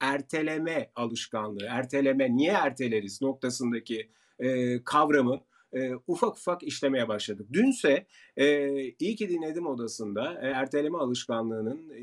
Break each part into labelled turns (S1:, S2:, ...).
S1: erteleme alışkanlığı, erteleme niye erteleriz noktasındaki e, kavramı e, ufak ufak işlemeye başladık. Dünse e, iyi ki dinledim odasında e, erteleme alışkanlığının e,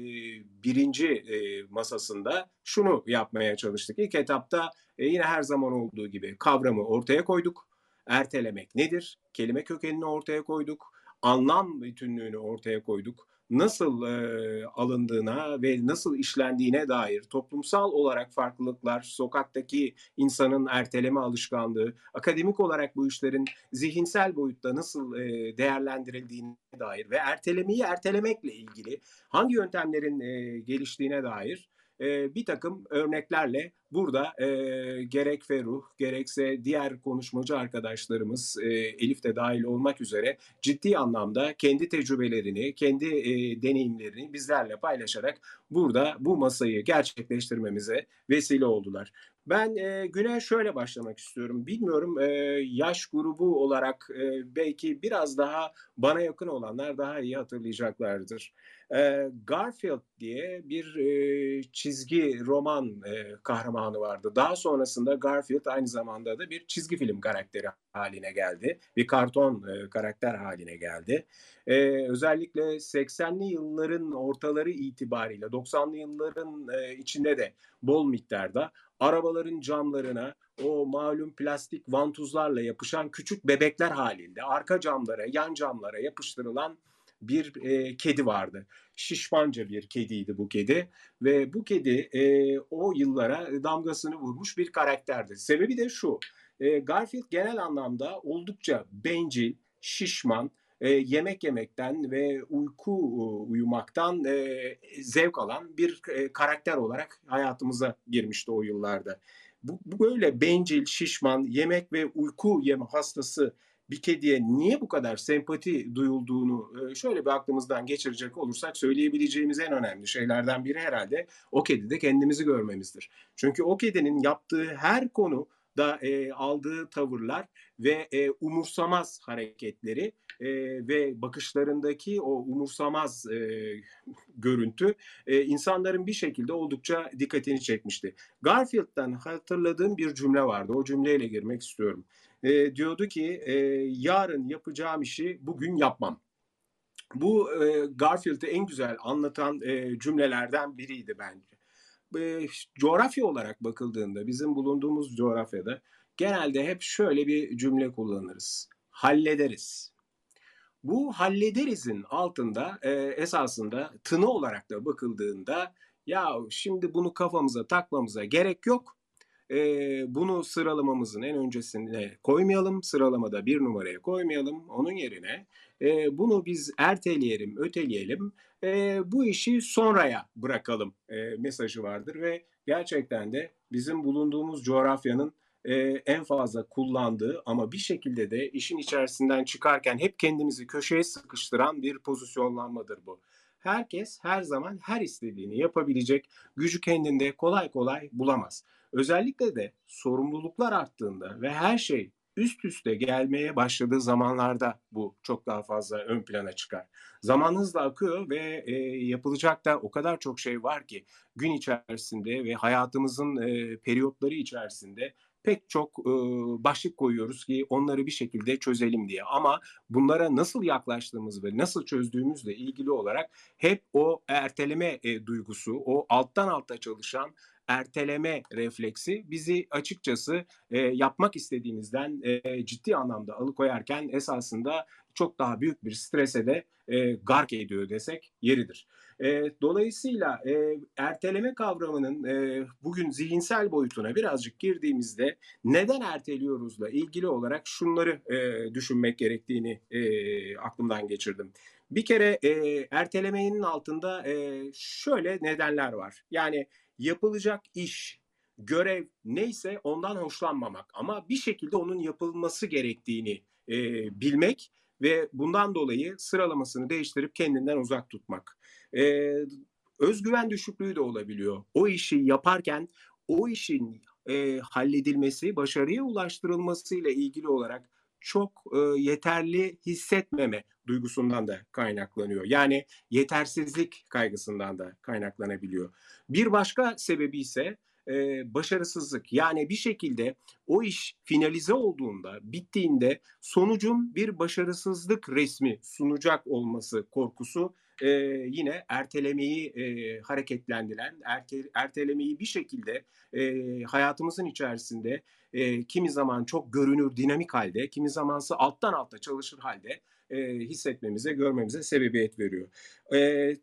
S1: birinci e, masasında şunu yapmaya çalıştık. İlk etapta e, yine her zaman olduğu gibi kavramı ortaya koyduk. Ertelemek nedir? Kelime kökenini ortaya koyduk. Anlam bütünlüğünü ortaya koyduk nasıl e, alındığına ve nasıl işlendiğine dair toplumsal olarak farklılıklar, sokaktaki insanın erteleme alışkanlığı, akademik olarak bu işlerin zihinsel boyutta nasıl e, değerlendirildiğine dair ve ertelemeyi ertelemekle ilgili hangi yöntemlerin e, geliştiğine dair e, bir takım örneklerle burada e, gerek Feruh gerekse diğer konuşmacı arkadaşlarımız e, Elif de dahil olmak üzere ciddi anlamda kendi tecrübelerini, kendi e, deneyimlerini bizlerle paylaşarak burada bu masayı gerçekleştirmemize vesile oldular. Ben e, güne şöyle başlamak istiyorum. Bilmiyorum e, yaş grubu olarak e, belki biraz daha bana yakın olanlar daha iyi hatırlayacaklardır. E, Garfield diye bir e, çizgi roman e, kahramanı vardı. Daha sonrasında Garfield aynı zamanda da bir çizgi film karakteri haline geldi. Bir karton e, karakter haline geldi. Özellikle 80'li yılların ortaları itibariyle 90'lı yılların içinde de bol miktarda arabaların camlarına o malum plastik vantuzlarla yapışan küçük bebekler halinde arka camlara, yan camlara yapıştırılan bir e, kedi vardı. Şişmanca bir kediydi bu kedi ve bu kedi e, o yıllara damgasını vurmuş bir karakterdi. Sebebi de şu. E, Garfield genel anlamda oldukça bencil, şişman, e, yemek yemekten ve uyku e, uyumaktan e, zevk alan bir e, karakter olarak hayatımıza girmişti o yıllarda. Bu, bu böyle bencil, şişman, yemek ve uyku yeme hastası bir kediye niye bu kadar sempati duyulduğunu e, şöyle bir aklımızdan geçirecek olursak söyleyebileceğimiz en önemli şeylerden biri herhalde o kedide kendimizi görmemizdir. Çünkü o kedinin yaptığı her konu da e, aldığı tavırlar ve e, umursamaz hareketleri e, ve bakışlarındaki o umursamaz e, görüntü e, insanların bir şekilde oldukça dikkatini çekmişti. Garfield'dan hatırladığım bir cümle vardı. O cümleyle girmek istiyorum. E, diyordu ki e, yarın yapacağım işi bugün yapmam. Bu e, Garfield'ı en güzel anlatan e, cümlelerden biriydi bence e, coğrafya olarak bakıldığında bizim bulunduğumuz coğrafyada genelde hep şöyle bir cümle kullanırız. Hallederiz. Bu hallederizin altında e, esasında tını olarak da bakıldığında ya şimdi bunu kafamıza takmamıza gerek yok. E, bunu sıralamamızın en öncesine koymayalım. Sıralamada bir numaraya koymayalım. Onun yerine e, bunu biz erteleyelim, öteleyelim. E, bu işi sonraya bırakalım e, mesajı vardır ve gerçekten de bizim bulunduğumuz coğrafyanın e, en fazla kullandığı ama bir şekilde de işin içerisinden çıkarken hep kendimizi köşeye sıkıştıran bir pozisyonlanmadır bu. Herkes her zaman her istediğini yapabilecek gücü kendinde kolay kolay bulamaz. Özellikle de sorumluluklar arttığında ve her şey üst üste gelmeye başladığı zamanlarda bu çok daha fazla ön plana çıkar. Zaman hızla akıyor ve e, yapılacak da o kadar çok şey var ki gün içerisinde ve hayatımızın e, periyotları içerisinde pek çok e, başlık koyuyoruz ki onları bir şekilde çözelim diye. Ama bunlara nasıl yaklaştığımız ve nasıl çözdüğümüzle ilgili olarak hep o erteleme e, duygusu, o alttan alta çalışan erteleme refleksi bizi açıkçası e, yapmak istediğimizden e, ciddi anlamda alıkoyarken esasında çok daha büyük bir strese de e, gark ediyor desek yeridir. E, dolayısıyla e, erteleme kavramının e, bugün zihinsel boyutuna birazcık girdiğimizde neden erteliyoruzla ilgili olarak şunları e, düşünmek gerektiğini e, aklımdan geçirdim. Bir kere e, ertelemenin altında e, şöyle nedenler var. Yani yapılacak iş, görev neyse ondan hoşlanmamak ama bir şekilde onun yapılması gerektiğini e, bilmek ve bundan dolayı sıralamasını değiştirip kendinden uzak tutmak. E, özgüven düşüklüğü de olabiliyor. O işi yaparken o işin e, halledilmesi, başarıya ulaştırılması ile ilgili olarak çok e, yeterli hissetmeme duygusundan da kaynaklanıyor. Yani yetersizlik kaygısından da kaynaklanabiliyor. Bir başka sebebi ise e, başarısızlık. Yani bir şekilde o iş finalize olduğunda, bittiğinde sonucun bir başarısızlık resmi sunacak olması korkusu e, yine ertelemeyi e, hareketlendiren, erte, ertelemeyi bir şekilde e, hayatımızın içerisinde e, kimi zaman çok görünür, dinamik halde, kimi zamansa alttan alta çalışır halde e, hissetmemize, görmemize sebebiyet veriyor. E,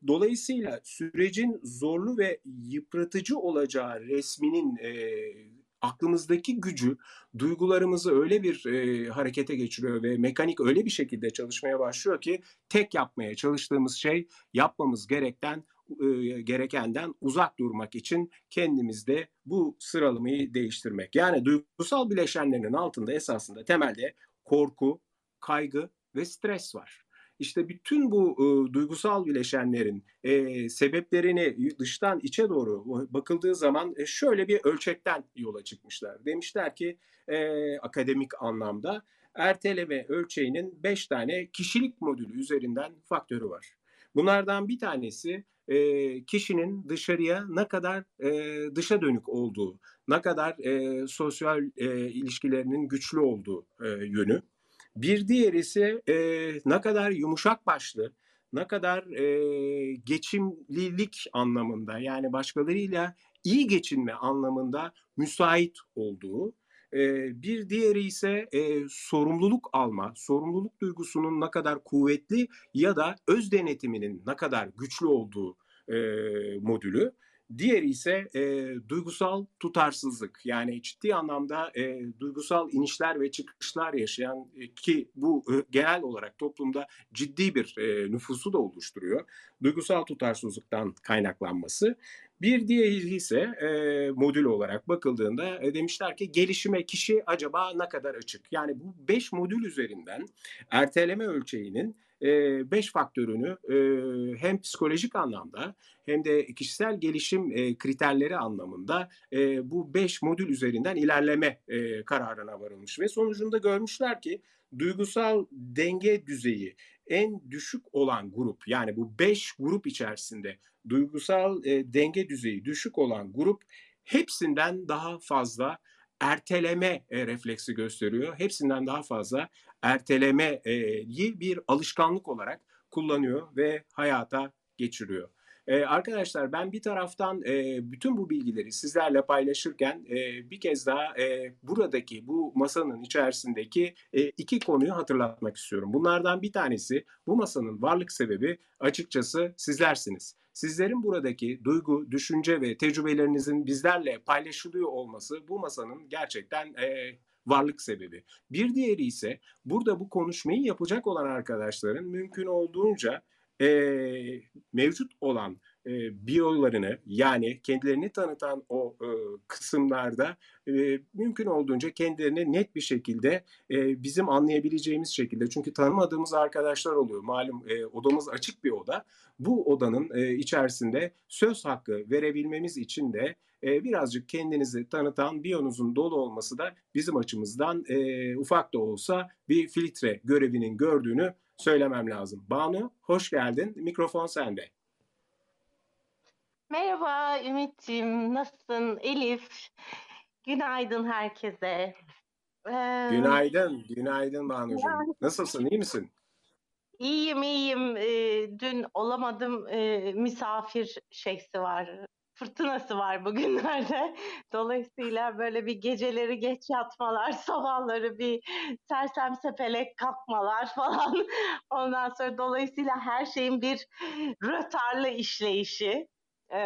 S1: dolayısıyla sürecin zorlu ve yıpratıcı olacağı resminin e, aklımızdaki gücü, duygularımızı öyle bir e, harekete geçiriyor ve mekanik öyle bir şekilde çalışmaya başlıyor ki tek yapmaya çalıştığımız şey yapmamız gerekten e, gerekenden uzak durmak için kendimizde bu sıralamayı değiştirmek. Yani duygusal bileşenlerinin altında esasında temelde korku, kaygı ve stres var. İşte bütün bu e, duygusal bileşenlerin e, sebeplerini dıştan içe doğru bakıldığı zaman e, şöyle bir ölçekten yola çıkmışlar. Demişler ki e, akademik anlamda erteleme ölçeğinin 5 tane kişilik modülü üzerinden faktörü var. Bunlardan bir tanesi e, kişinin dışarıya ne kadar e, dışa dönük olduğu, ne kadar e, sosyal e, ilişkilerinin güçlü olduğu e, yönü. Bir diğeri ise e, ne kadar yumuşak başlı, ne kadar e, geçimlilik anlamında yani başkalarıyla iyi geçinme anlamında müsait olduğu. E, bir diğeri ise e, sorumluluk alma, sorumluluk duygusunun ne kadar kuvvetli ya da öz denetiminin ne kadar güçlü olduğu e, modülü. Diğeri ise e, duygusal tutarsızlık yani ciddi anlamda e, duygusal inişler ve çıkışlar yaşayan e, ki bu e, genel olarak toplumda ciddi bir e, nüfusu da oluşturuyor. Duygusal tutarsızlıktan kaynaklanması. Bir diğeri ise e, modül olarak bakıldığında e, demişler ki gelişime kişi acaba ne kadar açık? Yani bu beş modül üzerinden erteleme ölçeğinin e, beş faktörünü hem psikolojik anlamda hem de kişisel gelişim kriterleri anlamında bu beş modül üzerinden ilerleme kararına varılmış ve sonucunda görmüşler ki duygusal denge düzeyi en düşük olan grup yani bu beş grup içerisinde duygusal denge düzeyi düşük olan grup hepsinden daha fazla erteleme refleksi gösteriyor. Hepsinden daha fazla ertelemeyi bir alışkanlık olarak kullanıyor ve hayata geçiriyor. Ee, arkadaşlar ben bir taraftan e, bütün bu bilgileri sizlerle paylaşırken e, bir kez daha e, buradaki bu masanın içerisindeki e, iki konuyu hatırlatmak istiyorum. Bunlardan bir tanesi bu masanın varlık sebebi açıkçası sizlersiniz. Sizlerin buradaki duygu, düşünce ve tecrübelerinizin bizlerle paylaşılıyor olması bu masanın gerçekten e, varlık sebebi. Bir diğeri ise burada bu konuşmayı yapacak olan arkadaşların mümkün olduğunca e, mevcut olan e, biyolarını yani kendilerini tanıtan o e, kısımlarda e, mümkün olduğunca kendilerini net bir şekilde e, bizim anlayabileceğimiz şekilde çünkü tanımadığımız arkadaşlar oluyor malum e, odamız açık bir oda bu odanın e, içerisinde söz hakkı verebilmemiz için de e, birazcık kendinizi tanıtan biyonuzun dolu olması da bizim açımızdan e, ufak da olsa bir filtre görevinin gördüğünü söylemem lazım. Banu hoş geldin. Mikrofon sende.
S2: Merhaba Ümit'ciğim. Nasılsın? Elif. Günaydın herkese.
S1: Ee, günaydın. Günaydın Banu'cum. Nasılsın? İyi misin?
S2: İyiyim, iyiyim. Ee, dün olamadım. Ee, misafir şeysi var fırtınası var bugünlerde. Dolayısıyla böyle bir geceleri geç yatmalar, sabahları bir sersem sepelek kalkmalar falan. Ondan sonra dolayısıyla her şeyin bir rötarlı işleyişi. E,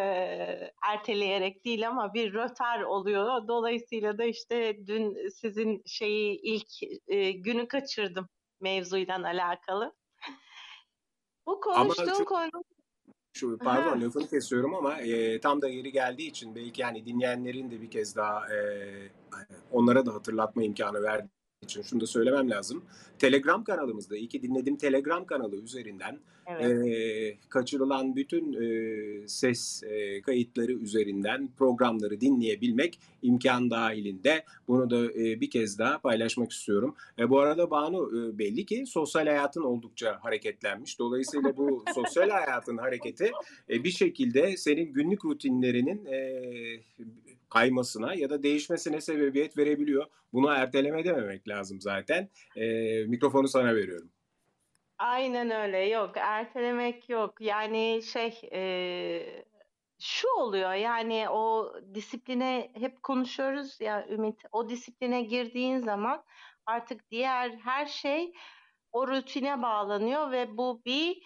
S2: erteleyerek değil ama bir rötar oluyor. Dolayısıyla da işte dün sizin şeyi ilk e, günü kaçırdım mevzuyla alakalı. Bu konuştuğum konu
S1: şu pardon Aha. lafını kesiyorum ama e, tam da yeri geldiği için belki yani dinleyenlerin de bir kez daha e, onlara da hatırlatma imkanı verdiği için şunu da söylemem lazım. Telegram kanalımızda, iyi ki dinledim Telegram kanalı üzerinden evet. e, kaçırılan bütün e, ses e, kayıtları üzerinden programları dinleyebilmek imkan dahilinde. Bunu da e, bir kez daha paylaşmak istiyorum. E, bu arada Banu e, belli ki sosyal hayatın oldukça hareketlenmiş. Dolayısıyla bu sosyal hayatın hareketi e, bir şekilde senin günlük rutinlerinin e, kaymasına ya da değişmesine sebebiyet verebiliyor. Bunu erteleme dememek lazım zaten. E, mikrofonu sana veriyorum.
S2: Aynen öyle. Yok, ertelemek yok. Yani şey e, şu oluyor yani o disipline hep konuşuyoruz ya Ümit. O disipline girdiğin zaman artık diğer her şey o rutine bağlanıyor ve bu bir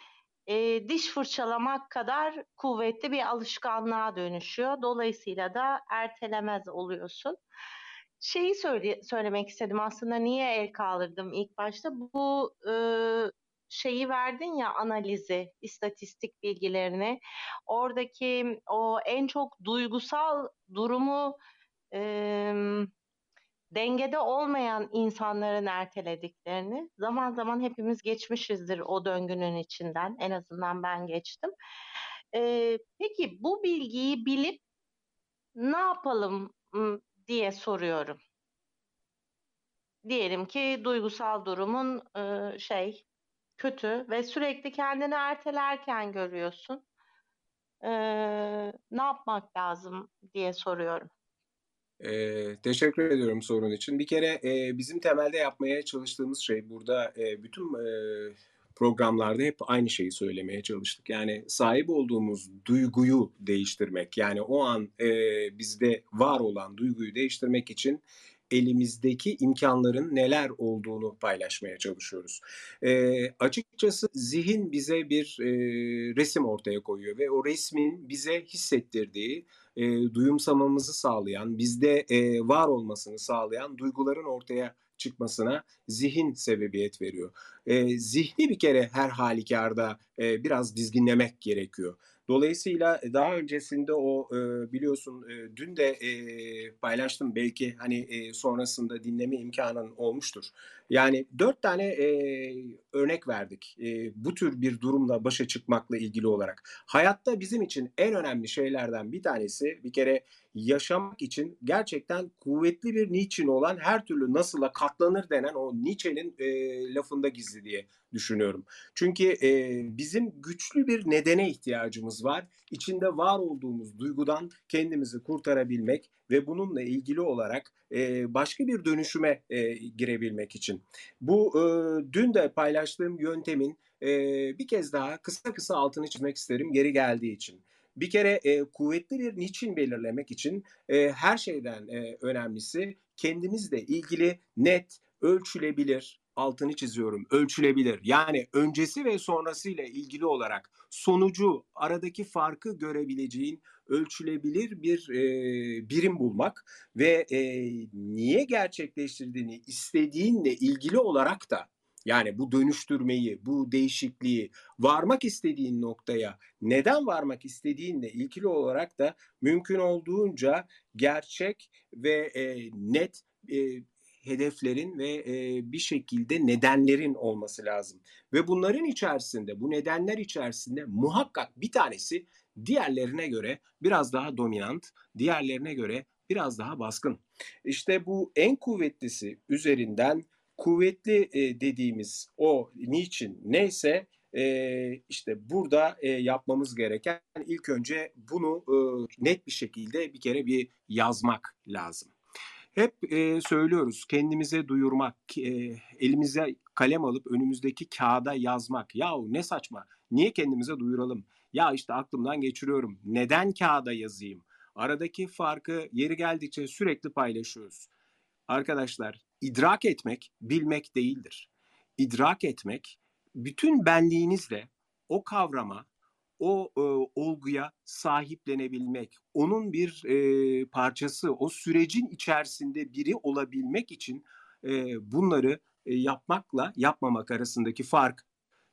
S2: e, diş fırçalamak kadar kuvvetli bir alışkanlığa dönüşüyor. Dolayısıyla da ertelemez oluyorsun. Şeyi söyle, söylemek istedim aslında niye el kaldırdım ilk başta. Bu e, şeyi verdin ya analizi, istatistik bilgilerini. Oradaki o en çok duygusal durumu e, dengede olmayan insanların ertelediklerini zaman zaman hepimiz geçmişizdir o döngünün içinden. En azından ben geçtim. Ee, peki bu bilgiyi bilip ne yapalım diye soruyorum. Diyelim ki duygusal durumun e, şey kötü ve sürekli kendini ertelerken görüyorsun. Ee, ne yapmak lazım diye soruyorum.
S1: Ee, teşekkür ediyorum sorun için. Bir kere e, bizim temelde yapmaya çalıştığımız şey burada e, bütün e, programlarda hep aynı şeyi söylemeye çalıştık. Yani sahip olduğumuz duyguyu değiştirmek, yani o an e, bizde var olan duyguyu değiştirmek için elimizdeki imkanların neler olduğunu paylaşmaya çalışıyoruz. E, açıkçası zihin bize bir e, resim ortaya koyuyor ve o resmin bize hissettirdiği, e, duyumsamamızı sağlayan, bizde e, var olmasını sağlayan duyguların ortaya çıkmasına zihin sebebiyet veriyor. E, zihni bir kere her halükarda e, biraz dizginlemek gerekiyor. Dolayısıyla e, daha öncesinde o e, biliyorsun e, dün de paylaştım belki hani sonrasında dinleme imkanın olmuştur. Yani dört tane örnek verdik bu tür bir durumla başa çıkmakla ilgili olarak. Hayatta bizim için en önemli şeylerden bir tanesi bir kere yaşamak için gerçekten kuvvetli bir niçin olan her türlü nasıla katlanır denen o Nietzsche'nin e, lafında gizli diye düşünüyorum. Çünkü e, bizim güçlü bir nedene ihtiyacımız var. İçinde var olduğumuz duygudan kendimizi kurtarabilmek ve bununla ilgili olarak e, başka bir dönüşüme e, girebilmek için. Bu e, dün de paylaştığım yöntemin e, bir kez daha kısa kısa altını çizmek isterim geri geldiği için. Bir kere e, kuvvetli bir niçin belirlemek için e, her şeyden e, önemlisi kendimizle ilgili net, ölçülebilir, altını çiziyorum, ölçülebilir. Yani öncesi ve sonrasıyla ilgili olarak sonucu, aradaki farkı görebileceğin ölçülebilir bir e, birim bulmak ve e, niye gerçekleştirdiğini istediğinle ilgili olarak da yani bu dönüştürmeyi, bu değişikliği varmak istediğin noktaya neden varmak istediğinle ilgili olarak da mümkün olduğunca gerçek ve e, net e, hedeflerin ve e, bir şekilde nedenlerin olması lazım. Ve bunların içerisinde, bu nedenler içerisinde muhakkak bir tanesi diğerlerine göre biraz daha dominant, diğerlerine göre biraz daha baskın. İşte bu en kuvvetlisi üzerinden kuvvetli e, dediğimiz o niçin neyse e, işte burada e, yapmamız gereken ilk önce bunu e, net bir şekilde bir kere bir yazmak lazım. Hep e, söylüyoruz kendimize duyurmak, e, elimize kalem alıp önümüzdeki kağıda yazmak. Yahu ne saçma, niye kendimize duyuralım? Ya işte aklımdan geçiriyorum, neden kağıda yazayım? Aradaki farkı yeri geldikçe sürekli paylaşıyoruz. Arkadaşlar idrak etmek bilmek değildir. İdrak etmek bütün benliğinizle o kavrama, o e, olguya sahiplenebilmek, onun bir e, parçası, o sürecin içerisinde biri olabilmek için e, bunları e, yapmakla yapmamak arasındaki fark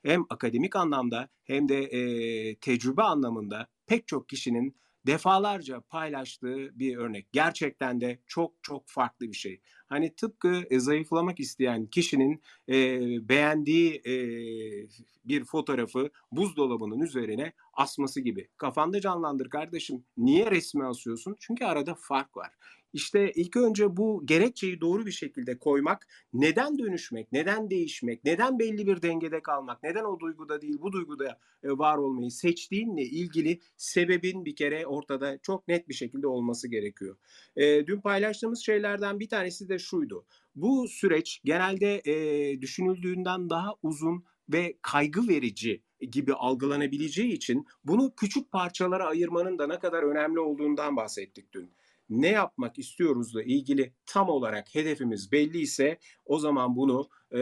S1: hem akademik anlamda hem de e, tecrübe anlamında pek çok kişinin defalarca paylaştığı bir örnek. Gerçekten de çok çok farklı bir şey. Hani tıpkı e, zayıflamak isteyen kişinin e, beğendiği e, bir fotoğrafı buzdolabının üzerine asması gibi. Kafanda canlandır kardeşim. Niye resmi asıyorsun? Çünkü arada fark var. İşte ilk önce bu gerekçeyi doğru bir şekilde koymak, neden dönüşmek, neden değişmek, neden belli bir dengede kalmak, neden o duyguda değil bu duyguda e, var olmayı seçtiğinle ilgili sebebin bir kere ortada çok net bir şekilde olması gerekiyor. E, dün paylaştığımız şeylerden bir tanesi de şuydu. Bu süreç genelde e, düşünüldüğünden daha uzun ve kaygı verici gibi algılanabileceği için bunu küçük parçalara ayırmanın da ne kadar önemli olduğundan bahsettik dün ne yapmak istiyoruzla ilgili tam olarak hedefimiz belli ise o zaman bunu e,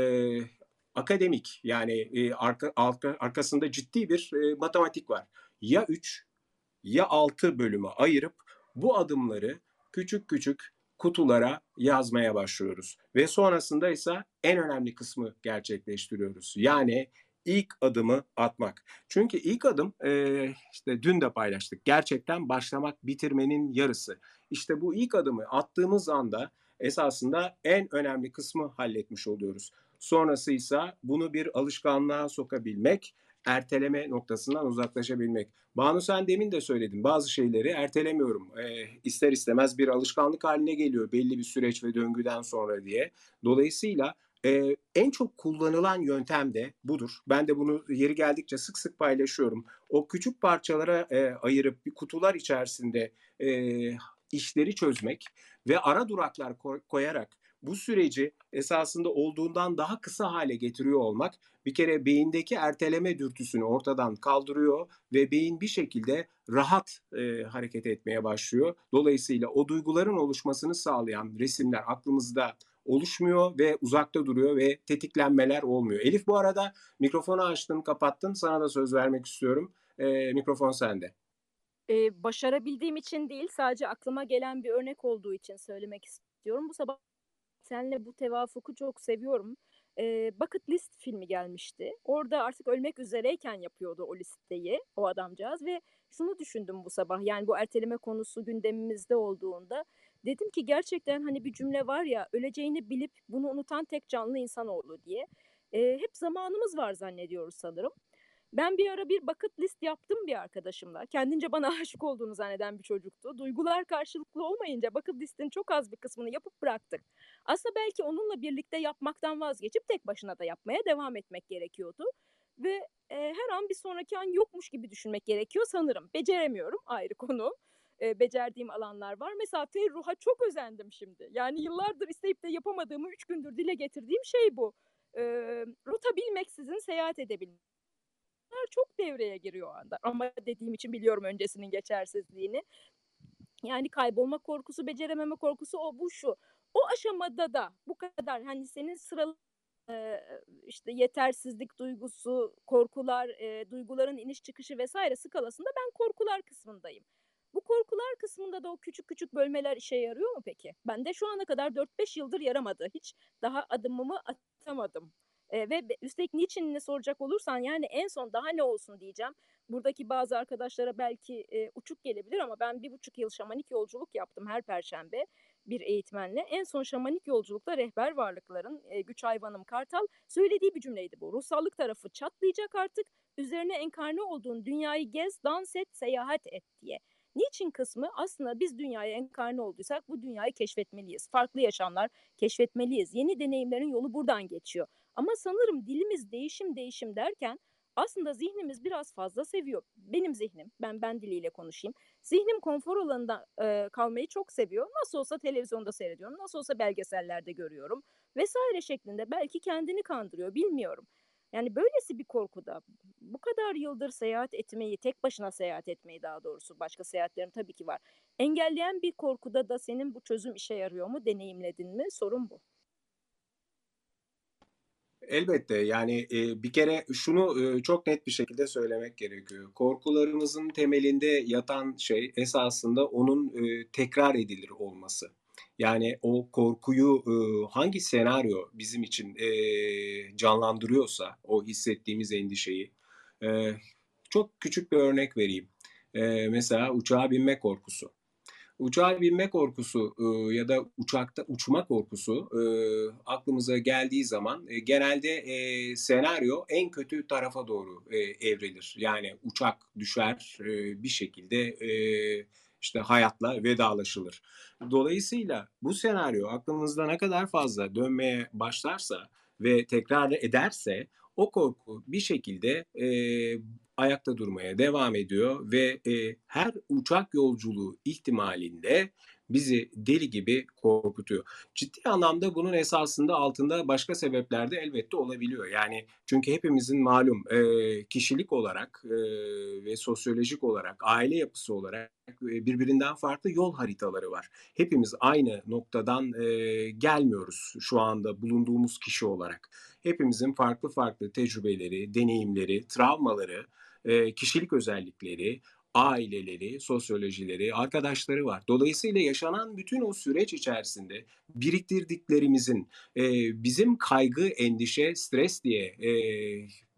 S1: akademik yani e, arka, arka, arkasında ciddi bir e, matematik var. Ya 3 ya 6 bölüme ayırıp bu adımları küçük küçük kutulara yazmaya başlıyoruz. Ve sonrasında ise en önemli kısmı gerçekleştiriyoruz. Yani ilk adımı atmak. Çünkü ilk adım e, işte dün de paylaştık. Gerçekten başlamak bitirmenin yarısı. İşte bu ilk adımı attığımız anda esasında en önemli kısmı halletmiş oluyoruz. Sonrası ise bunu bir alışkanlığa sokabilmek, erteleme noktasından uzaklaşabilmek. Banu sen demin de söyledin bazı şeyleri ertelemiyorum. E, ister istemez bir alışkanlık haline geliyor belli bir süreç ve döngüden sonra diye. Dolayısıyla ee, en çok kullanılan yöntem de budur. Ben de bunu yeri geldikçe sık sık paylaşıyorum. O küçük parçalara e, ayırıp bir kutular içerisinde e, işleri çözmek ve ara duraklar koyarak bu süreci esasında olduğundan daha kısa hale getiriyor olmak bir kere beyindeki erteleme dürtüsünü ortadan kaldırıyor ve beyin bir şekilde rahat e, hareket etmeye başlıyor. Dolayısıyla o duyguların oluşmasını sağlayan resimler aklımızda oluşmuyor ve uzakta duruyor ve tetiklenmeler olmuyor. Elif bu arada mikrofonu açtın, kapattın. Sana da söz vermek istiyorum. E, mikrofon sende.
S3: Ee, başarabildiğim için değil, sadece aklıma gelen bir örnek olduğu için söylemek istiyorum. Bu sabah seninle bu tevafuku çok seviyorum. Ee, Bucket List filmi gelmişti. Orada artık ölmek üzereyken yapıyordu o listeyi o adamcağız ve şunu düşündüm bu sabah. Yani bu erteleme konusu gündemimizde olduğunda Dedim ki gerçekten hani bir cümle var ya öleceğini bilip bunu unutan tek canlı insanoğlu diye. E, hep zamanımız var zannediyoruz sanırım. Ben bir ara bir bucket list yaptım bir arkadaşımla. Kendince bana aşık olduğunu zanneden bir çocuktu. Duygular karşılıklı olmayınca bucket listin çok az bir kısmını yapıp bıraktık. Aslında belki onunla birlikte yapmaktan vazgeçip tek başına da yapmaya devam etmek gerekiyordu. Ve e, her an bir sonraki an yokmuş gibi düşünmek gerekiyor sanırım. Beceremiyorum ayrı konu e, becerdiğim alanlar var. Mesela Ferruh'a çok özendim şimdi. Yani yıllardır isteyip de yapamadığımı üç gündür dile getirdiğim şey bu. E, rota bilmeksizin seyahat edebilmek. Çok devreye giriyor o anda. Ama dediğim için biliyorum öncesinin geçersizliğini. Yani kaybolma korkusu, becerememe korkusu o bu şu. O aşamada da bu kadar hani senin sıralı işte yetersizlik duygusu, korkular, duyguların iniş çıkışı vesaire skalasında ben korkular kısmındayım. Bu korkular kısmında da o küçük küçük bölmeler işe yarıyor mu peki? Ben de şu ana kadar 4-5 yıldır yaramadı. Hiç daha adımımı atamadım. E, ve üstelik niçin ne soracak olursan yani en son daha ne olsun diyeceğim. Buradaki bazı arkadaşlara belki e, uçuk gelebilir ama ben bir buçuk yıl şamanik yolculuk yaptım her perşembe bir eğitmenle. En son şamanik yolculukta rehber varlıkların e, güç hayvanım kartal söylediği bir cümleydi bu. Ruhsallık tarafı çatlayacak artık. Üzerine enkarne olduğun dünyayı gez, dans et, seyahat et diye. Niçin kısmı aslında biz dünyaya enkarne olduysak bu dünyayı keşfetmeliyiz. Farklı yaşamlar keşfetmeliyiz. Yeni deneyimlerin yolu buradan geçiyor. Ama sanırım dilimiz değişim değişim derken aslında zihnimiz biraz fazla seviyor. Benim zihnim, ben ben diliyle konuşayım. Zihnim konfor alanında e, kalmayı çok seviyor. Nasıl olsa televizyonda seyrediyorum, nasıl olsa belgesellerde görüyorum vesaire şeklinde belki kendini kandırıyor, bilmiyorum. Yani böylesi bir korkuda bu kadar yıldır seyahat etmeyi, tek başına seyahat etmeyi daha doğrusu başka seyahatlerim tabii ki var. Engelleyen bir korkuda da senin bu çözüm işe yarıyor mu? Deneyimledin mi? Sorun bu.
S1: Elbette yani e, bir kere şunu e, çok net bir şekilde söylemek gerekiyor. Korkularımızın temelinde yatan şey esasında onun e, tekrar edilir olması. Yani o korkuyu hangi senaryo bizim için canlandırıyorsa o hissettiğimiz endişeyi çok küçük bir örnek vereyim. Mesela uçağa binme korkusu. Uçağa binme korkusu ya da uçakta uçma korkusu aklımıza geldiği zaman genelde e, senaryo en kötü tarafa doğru evrilir. Yani uçak düşer bir şekilde e, işte hayatla vedalaşılır. Dolayısıyla bu senaryo aklımızda ne kadar fazla dönmeye başlarsa ve tekrar ederse o korku bir şekilde e, ayakta durmaya devam ediyor ve e, her uçak yolculuğu ihtimalinde bizi deli gibi korkutuyor. Ciddi anlamda bunun esasında altında başka sebepler de elbette olabiliyor. Yani çünkü hepimizin malum e, kişilik olarak e, ve sosyolojik olarak, aile yapısı olarak e, birbirinden farklı yol haritaları var. Hepimiz aynı noktadan e, gelmiyoruz şu anda bulunduğumuz kişi olarak. Hepimizin farklı farklı tecrübeleri, deneyimleri, travmaları, e, kişilik özellikleri, aileleri, sosyolojileri, arkadaşları var. Dolayısıyla yaşanan bütün o süreç içerisinde biriktirdiklerimizin e, bizim kaygı, endişe, stres diye e,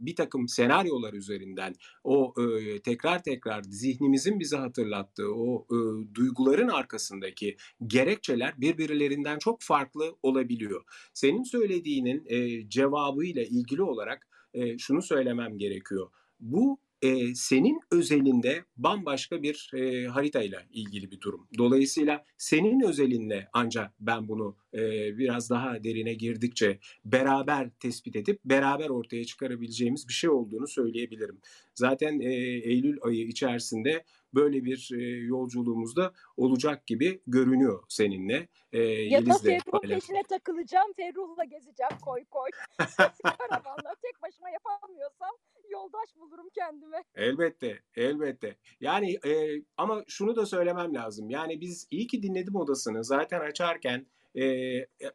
S1: bir takım senaryolar üzerinden o e, tekrar tekrar zihnimizin bize hatırlattığı o e, duyguların arkasındaki gerekçeler birbirlerinden çok farklı olabiliyor. Senin söylediğinin e, cevabıyla ilgili olarak e, şunu söylemem gerekiyor. Bu e, senin özelinde bambaşka bir e, haritayla ilgili bir durum. Dolayısıyla senin özelinle ancak ben bunu e, biraz daha derine girdikçe beraber tespit edip beraber ortaya çıkarabileceğimiz bir şey olduğunu söyleyebilirim. Zaten e, Eylül ayı içerisinde böyle bir e, yolculuğumuzda olacak gibi görünüyor seninle.
S3: E, ya da Ferruh peşine takılacağım, Ferruh'la gezeceğim koy koy. Karavanla tek başıma yapamıyorsam yoldaş bulurum kendime.
S1: Elbette, elbette. Yani e, ama şunu da söylemem lazım. Yani biz iyi ki dinledim odasını zaten açarken e,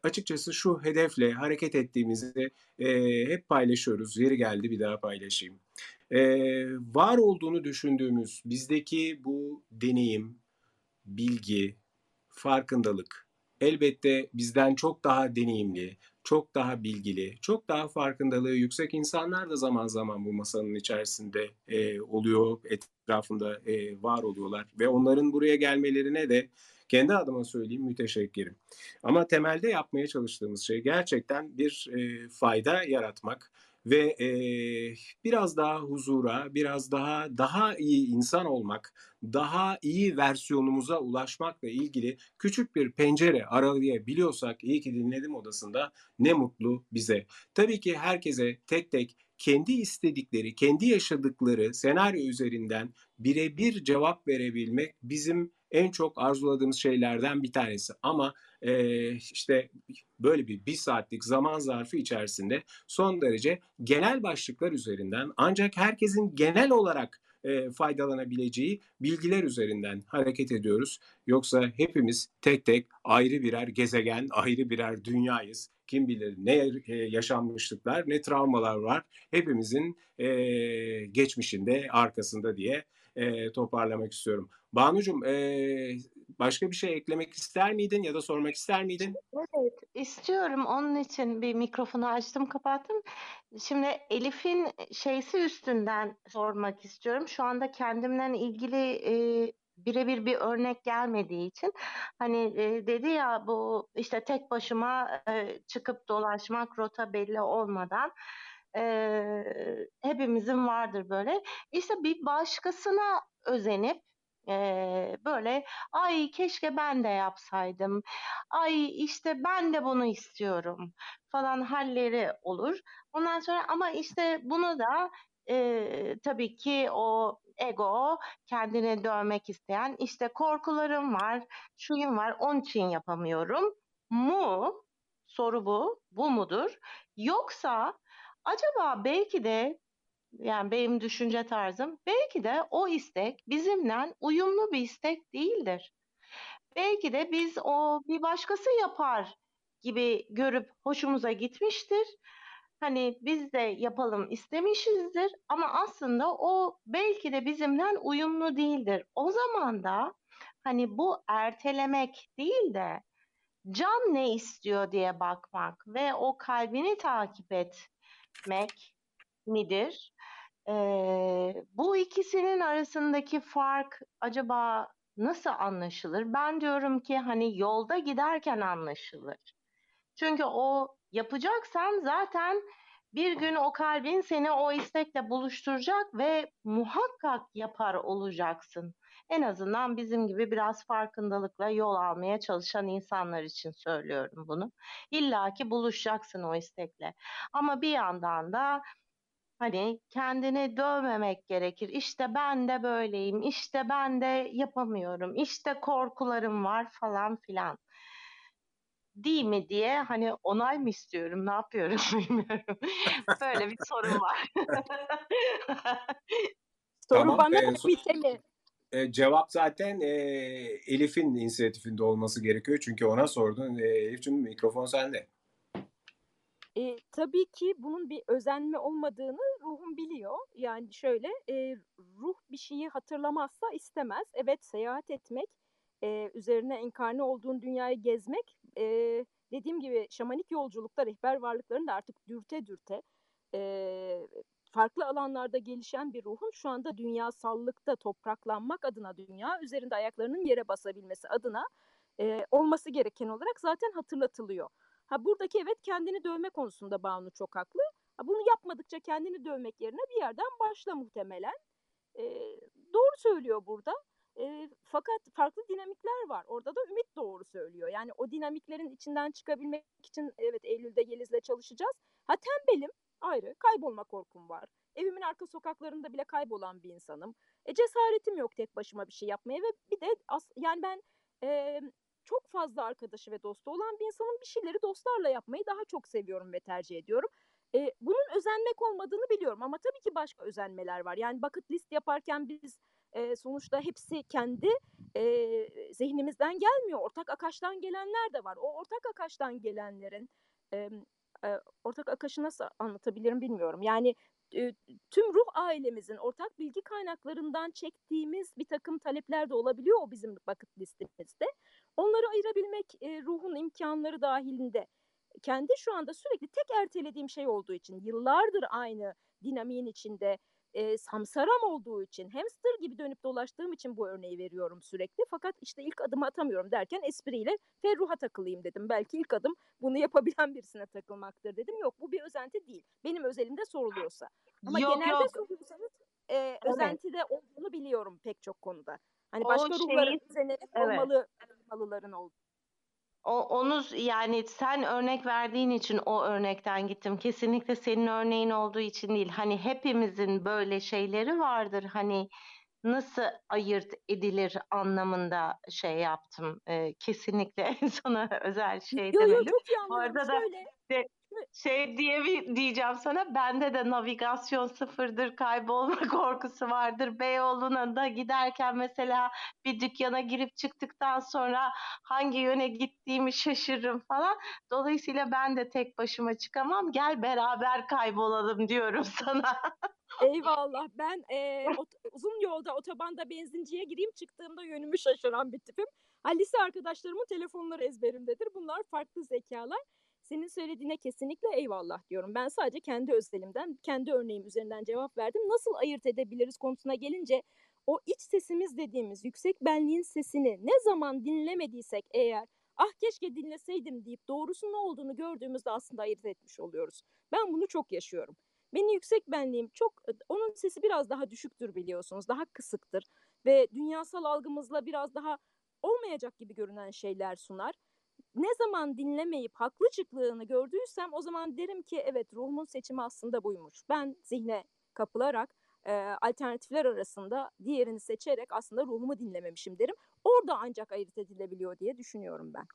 S1: açıkçası şu hedefle hareket ettiğimizi e, hep paylaşıyoruz. Yeri geldi bir daha paylaşayım. E, var olduğunu düşündüğümüz bizdeki bu deneyim, bilgi, farkındalık elbette bizden çok daha deneyimli, çok daha bilgili, çok daha farkındalığı yüksek insanlar da zaman zaman bu masanın içerisinde e, oluyor, etrafında e, var oluyorlar ve onların buraya gelmelerine de kendi adıma söyleyeyim müteşekkirim. Ama temelde yapmaya çalıştığımız şey gerçekten bir e, fayda yaratmak ve e, biraz daha huzura, biraz daha daha iyi insan olmak, daha iyi versiyonumuza ulaşmakla ilgili küçük bir pencere aralayabiliyorsak iyi ki dinledim odasında ne mutlu bize. Tabii ki herkese tek tek kendi istedikleri, kendi yaşadıkları senaryo üzerinden birebir cevap verebilmek bizim en çok arzuladığımız şeylerden bir tanesi. Ama e, işte böyle bir bir saatlik zaman zarfı içerisinde son derece genel başlıklar üzerinden ancak herkesin genel olarak faydalanabileceği bilgiler üzerinden hareket ediyoruz. Yoksa hepimiz tek tek ayrı birer gezegen, ayrı birer dünyayız. Kim bilir ne yaşanmışlıklar, ne travmalar var. Hepimizin geçmişinde, arkasında diye e, toparlamak istiyorum. Banucuğum e, başka bir şey eklemek ister miydin ya da sormak ister miydin?
S2: Evet istiyorum. Onun için bir mikrofonu açtım kapattım. Şimdi Elif'in şeysi üstünden sormak istiyorum. Şu anda kendimden ilgili e, birebir bir örnek gelmediği için hani e, dedi ya bu işte tek başıma e, çıkıp dolaşmak rota belli olmadan e, hepimizin vardır böyle. İşte bir başkasına özenip e, böyle ay keşke ben de yapsaydım. Ay işte ben de bunu istiyorum falan halleri olur. Ondan sonra ama işte bunu da e, tabii ki o ego kendini dövmek isteyen işte korkularım var, şuyum var, onun için yapamıyorum mu? Soru bu. Bu mudur? Yoksa acaba belki de yani benim düşünce tarzım belki de o istek bizimle uyumlu bir istek değildir. Belki de biz o bir başkası yapar gibi görüp hoşumuza gitmiştir. Hani biz de yapalım istemişizdir ama aslında o belki de bizimle uyumlu değildir. O zaman da hani bu ertelemek değil de can ne istiyor diye bakmak ve o kalbini takip etmek midir? Ee, bu ikisinin arasındaki fark acaba nasıl anlaşılır? Ben diyorum ki hani yolda giderken anlaşılır. Çünkü o yapacaksan zaten bir gün o kalbin seni o istekle buluşturacak ve muhakkak yapar olacaksın. En azından bizim gibi biraz farkındalıkla yol almaya çalışan insanlar için söylüyorum bunu. İlla ki buluşacaksın o istekle. Ama bir yandan da hani kendini dövmemek gerekir. İşte ben de böyleyim, işte ben de yapamıyorum, işte korkularım var falan filan değil mi diye hani onay mı istiyorum ne yapıyorum bilmiyorum. Böyle bir sorun var.
S3: Soru
S1: Tamam,
S3: bana
S1: e,
S3: Mite mi?
S1: E, cevap zaten e, Elif'in inisiyatifinde olması gerekiyor. Çünkü ona sordun. E, Elif'ciğim mikrofon sende.
S3: E, tabii ki bunun bir özenme olmadığını ruhum biliyor. Yani şöyle e, ruh bir şeyi hatırlamazsa istemez. Evet seyahat etmek, e, üzerine enkarne olduğun dünyayı gezmek, e, dediğim gibi şamanik yolculukta rehber varlıkların da artık dürte dürte e, farklı alanlarda gelişen bir ruhun şu anda dünyasallıkta topraklanmak adına dünya üzerinde ayaklarının yere basabilmesi adına e, olması gereken olarak zaten hatırlatılıyor. Ha buradaki evet kendini dövme konusunda Banu çok haklı. Ha, bunu yapmadıkça kendini dövmek yerine bir yerden başla muhtemelen. E, doğru söylüyor burada. E, fakat farklı dinamikler var. Orada da Ümit doğru söylüyor. Yani o dinamiklerin içinden çıkabilmek için evet Eylül'de Yeliz'le çalışacağız. Ha tembelim ayrı. Kaybolma korkum var. Evimin arka sokaklarında bile kaybolan bir insanım. E, cesaretim yok tek başıma bir şey yapmaya ve bir de as yani ben e, çok fazla arkadaşı ve dostu olan bir insanın bir şeyleri dostlarla yapmayı daha çok seviyorum ve tercih ediyorum. E, bunun özenmek olmadığını biliyorum ama tabii ki başka özenmeler var. Yani bucket list yaparken biz e, sonuçta hepsi kendi e, zihnimizden gelmiyor. Ortak akaştan gelenler de var. O ortak akaştan gelenlerin e, ortak akaşı nasıl anlatabilirim bilmiyorum. Yani tüm ruh ailemizin ortak bilgi kaynaklarından çektiğimiz bir takım talepler de olabiliyor o bizim bucket listemizde. Onları ayırabilmek ruhun imkanları dahilinde. Kendi şu anda sürekli tek ertelediğim şey olduğu için yıllardır aynı dinamiğin içinde e, samsaram olduğu için hamster gibi dönüp dolaştığım için bu örneği veriyorum sürekli. Fakat işte ilk adımı atamıyorum derken espriyle Ferruh'a takılayım dedim. Belki ilk adım bunu yapabilen birisine takılmaktır dedim. Yok bu bir özenti değil. Benim özelimde soruluyorsa. Ama
S2: Yok,
S3: genelde
S2: yok.
S3: soruyorsanız e, özentide olduğunu biliyorum pek çok konuda. Hani
S2: O
S3: başka
S2: şeyi-
S3: ruhların üzerine
S2: Evet.
S3: olmalı, olmalıların olduğu.
S2: O, onu yani sen örnek verdiğin için o örnekten gittim. Kesinlikle senin örneğin olduğu için değil. Hani hepimizin böyle şeyleri vardır. Hani nasıl ayırt edilir anlamında şey yaptım. Ee, kesinlikle sana özel şey
S3: Yo yo
S2: demedim.
S3: çok iyi
S2: Bu arada da
S3: Şöyle
S2: Şey diye bir diyeceğim sana bende de navigasyon sıfırdır kaybolma korkusu vardır. Beyoğlu'na da giderken mesela bir dükkana girip çıktıktan sonra hangi yöne gittiğimi şaşırırım falan. Dolayısıyla ben de tek başıma çıkamam. Gel beraber kaybolalım diyorum sana.
S3: Eyvallah. Ben e, uzun yolda otobanda benzinciye gireyim çıktığımda yönümü şaşıran bir tipim. Ha, lise arkadaşlarımın telefonları ezberimdedir. Bunlar farklı zekalar. Senin söylediğine kesinlikle eyvallah diyorum. Ben sadece kendi özelimden, kendi örneğim üzerinden cevap verdim. Nasıl ayırt edebiliriz konusuna gelince o iç sesimiz dediğimiz yüksek benliğin sesini ne zaman dinlemediysek eğer ah keşke dinleseydim deyip doğrusu ne olduğunu gördüğümüzde aslında ayırt etmiş oluyoruz. Ben bunu çok yaşıyorum. Benim yüksek benliğim çok, onun sesi biraz daha düşüktür biliyorsunuz, daha kısıktır ve dünyasal algımızla biraz daha olmayacak gibi görünen şeyler sunar. Ne zaman dinlemeyip haklı çıktığını gördüysem o zaman derim ki evet ruhumun seçimi aslında buymuş. Ben zihne kapılarak e, alternatifler arasında diğerini seçerek aslında ruhumu dinlememişim derim. Orada ancak ayırt edilebiliyor diye düşünüyorum ben.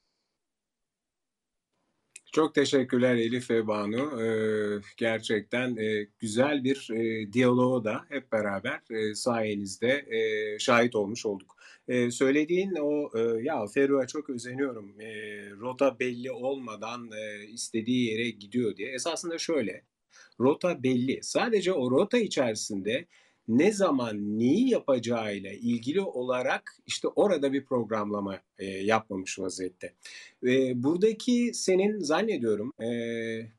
S1: Çok teşekkürler Elif ve Banu. Ee, gerçekten e, güzel bir e, diyaloğu da hep beraber e, sayenizde e, şahit olmuş olduk. E, söylediğin o e, ya Ferruh'a çok özeniyorum. E, rota belli olmadan e, istediği yere gidiyor diye. Esasında şöyle. Rota belli. Sadece o rota içerisinde ne zaman neyi yapacağıyla ilgili olarak işte orada bir programlama e, yapmamış vaziyette. E, buradaki senin zannediyorum e,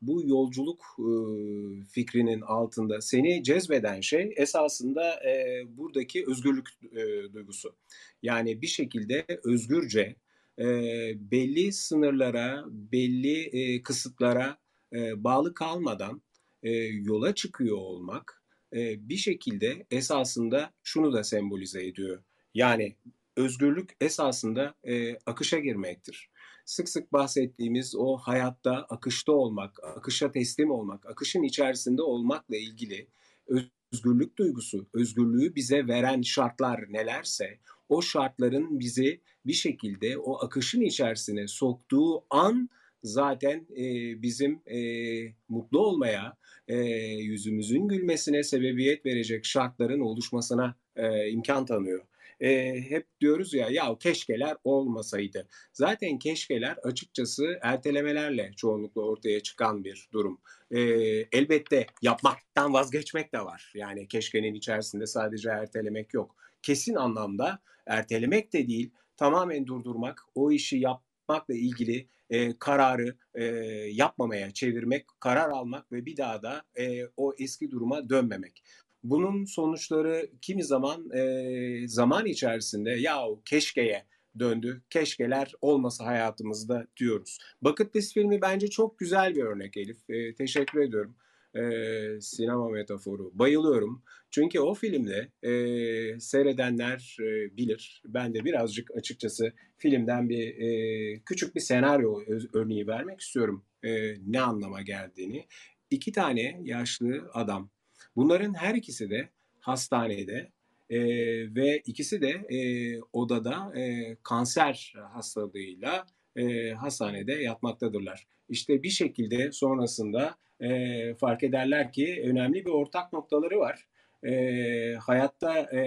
S1: bu yolculuk e, fikrinin altında seni cezbeden şey esasında e, buradaki özgürlük e, duygusu. Yani bir şekilde özgürce e, belli sınırlara, belli e, kısıtlara e, bağlı kalmadan e, yola çıkıyor olmak e, bir şekilde esasında şunu da sembolize ediyor. Yani özgürlük esasında e, akışa girmektir. Sık sık bahsettiğimiz o hayatta akışta olmak, akışa teslim olmak, akışın içerisinde olmakla ilgili özgürlük duygusu, özgürlüğü bize veren şartlar nelerse o şartların bizi bir şekilde o akışın içerisine soktuğu an zaten e, bizim e, mutlu olmaya, e, yüzümüzün gülmesine sebebiyet verecek şartların oluşmasına e, imkan tanıyor. E, hep diyoruz ya ya keşkeler olmasaydı. Zaten keşkeler açıkçası ertelemelerle çoğunlukla ortaya çıkan bir durum. E, elbette yapmaktan vazgeçmek de var. Yani keşkenin içerisinde sadece ertelemek yok. Kesin anlamda ertelemek de değil, tamamen durdurmak, o işi yapmakla ilgili e, kararı e, yapmamaya çevirmek, karar almak ve bir daha da e, o eski duruma dönmemek. Bunun sonuçları kimi zaman e, zaman içerisinde yahu keşkeye döndü. Keşkeler olmasa hayatımızda diyoruz. Bucket List filmi bence çok güzel bir örnek Elif. E, teşekkür ediyorum e, sinema metaforu. Bayılıyorum. Çünkü o filmde e, seyredenler e, bilir. Ben de birazcık açıkçası filmden bir e, küçük bir senaryo örneği vermek istiyorum. E, ne anlama geldiğini. İki tane yaşlı adam. Bunların her ikisi de hastanede e, ve ikisi de e, odada e, kanser hastalığıyla e, hastanede yatmaktadırlar. İşte bir şekilde sonrasında e, fark ederler ki önemli bir ortak noktaları var. E, hayatta e,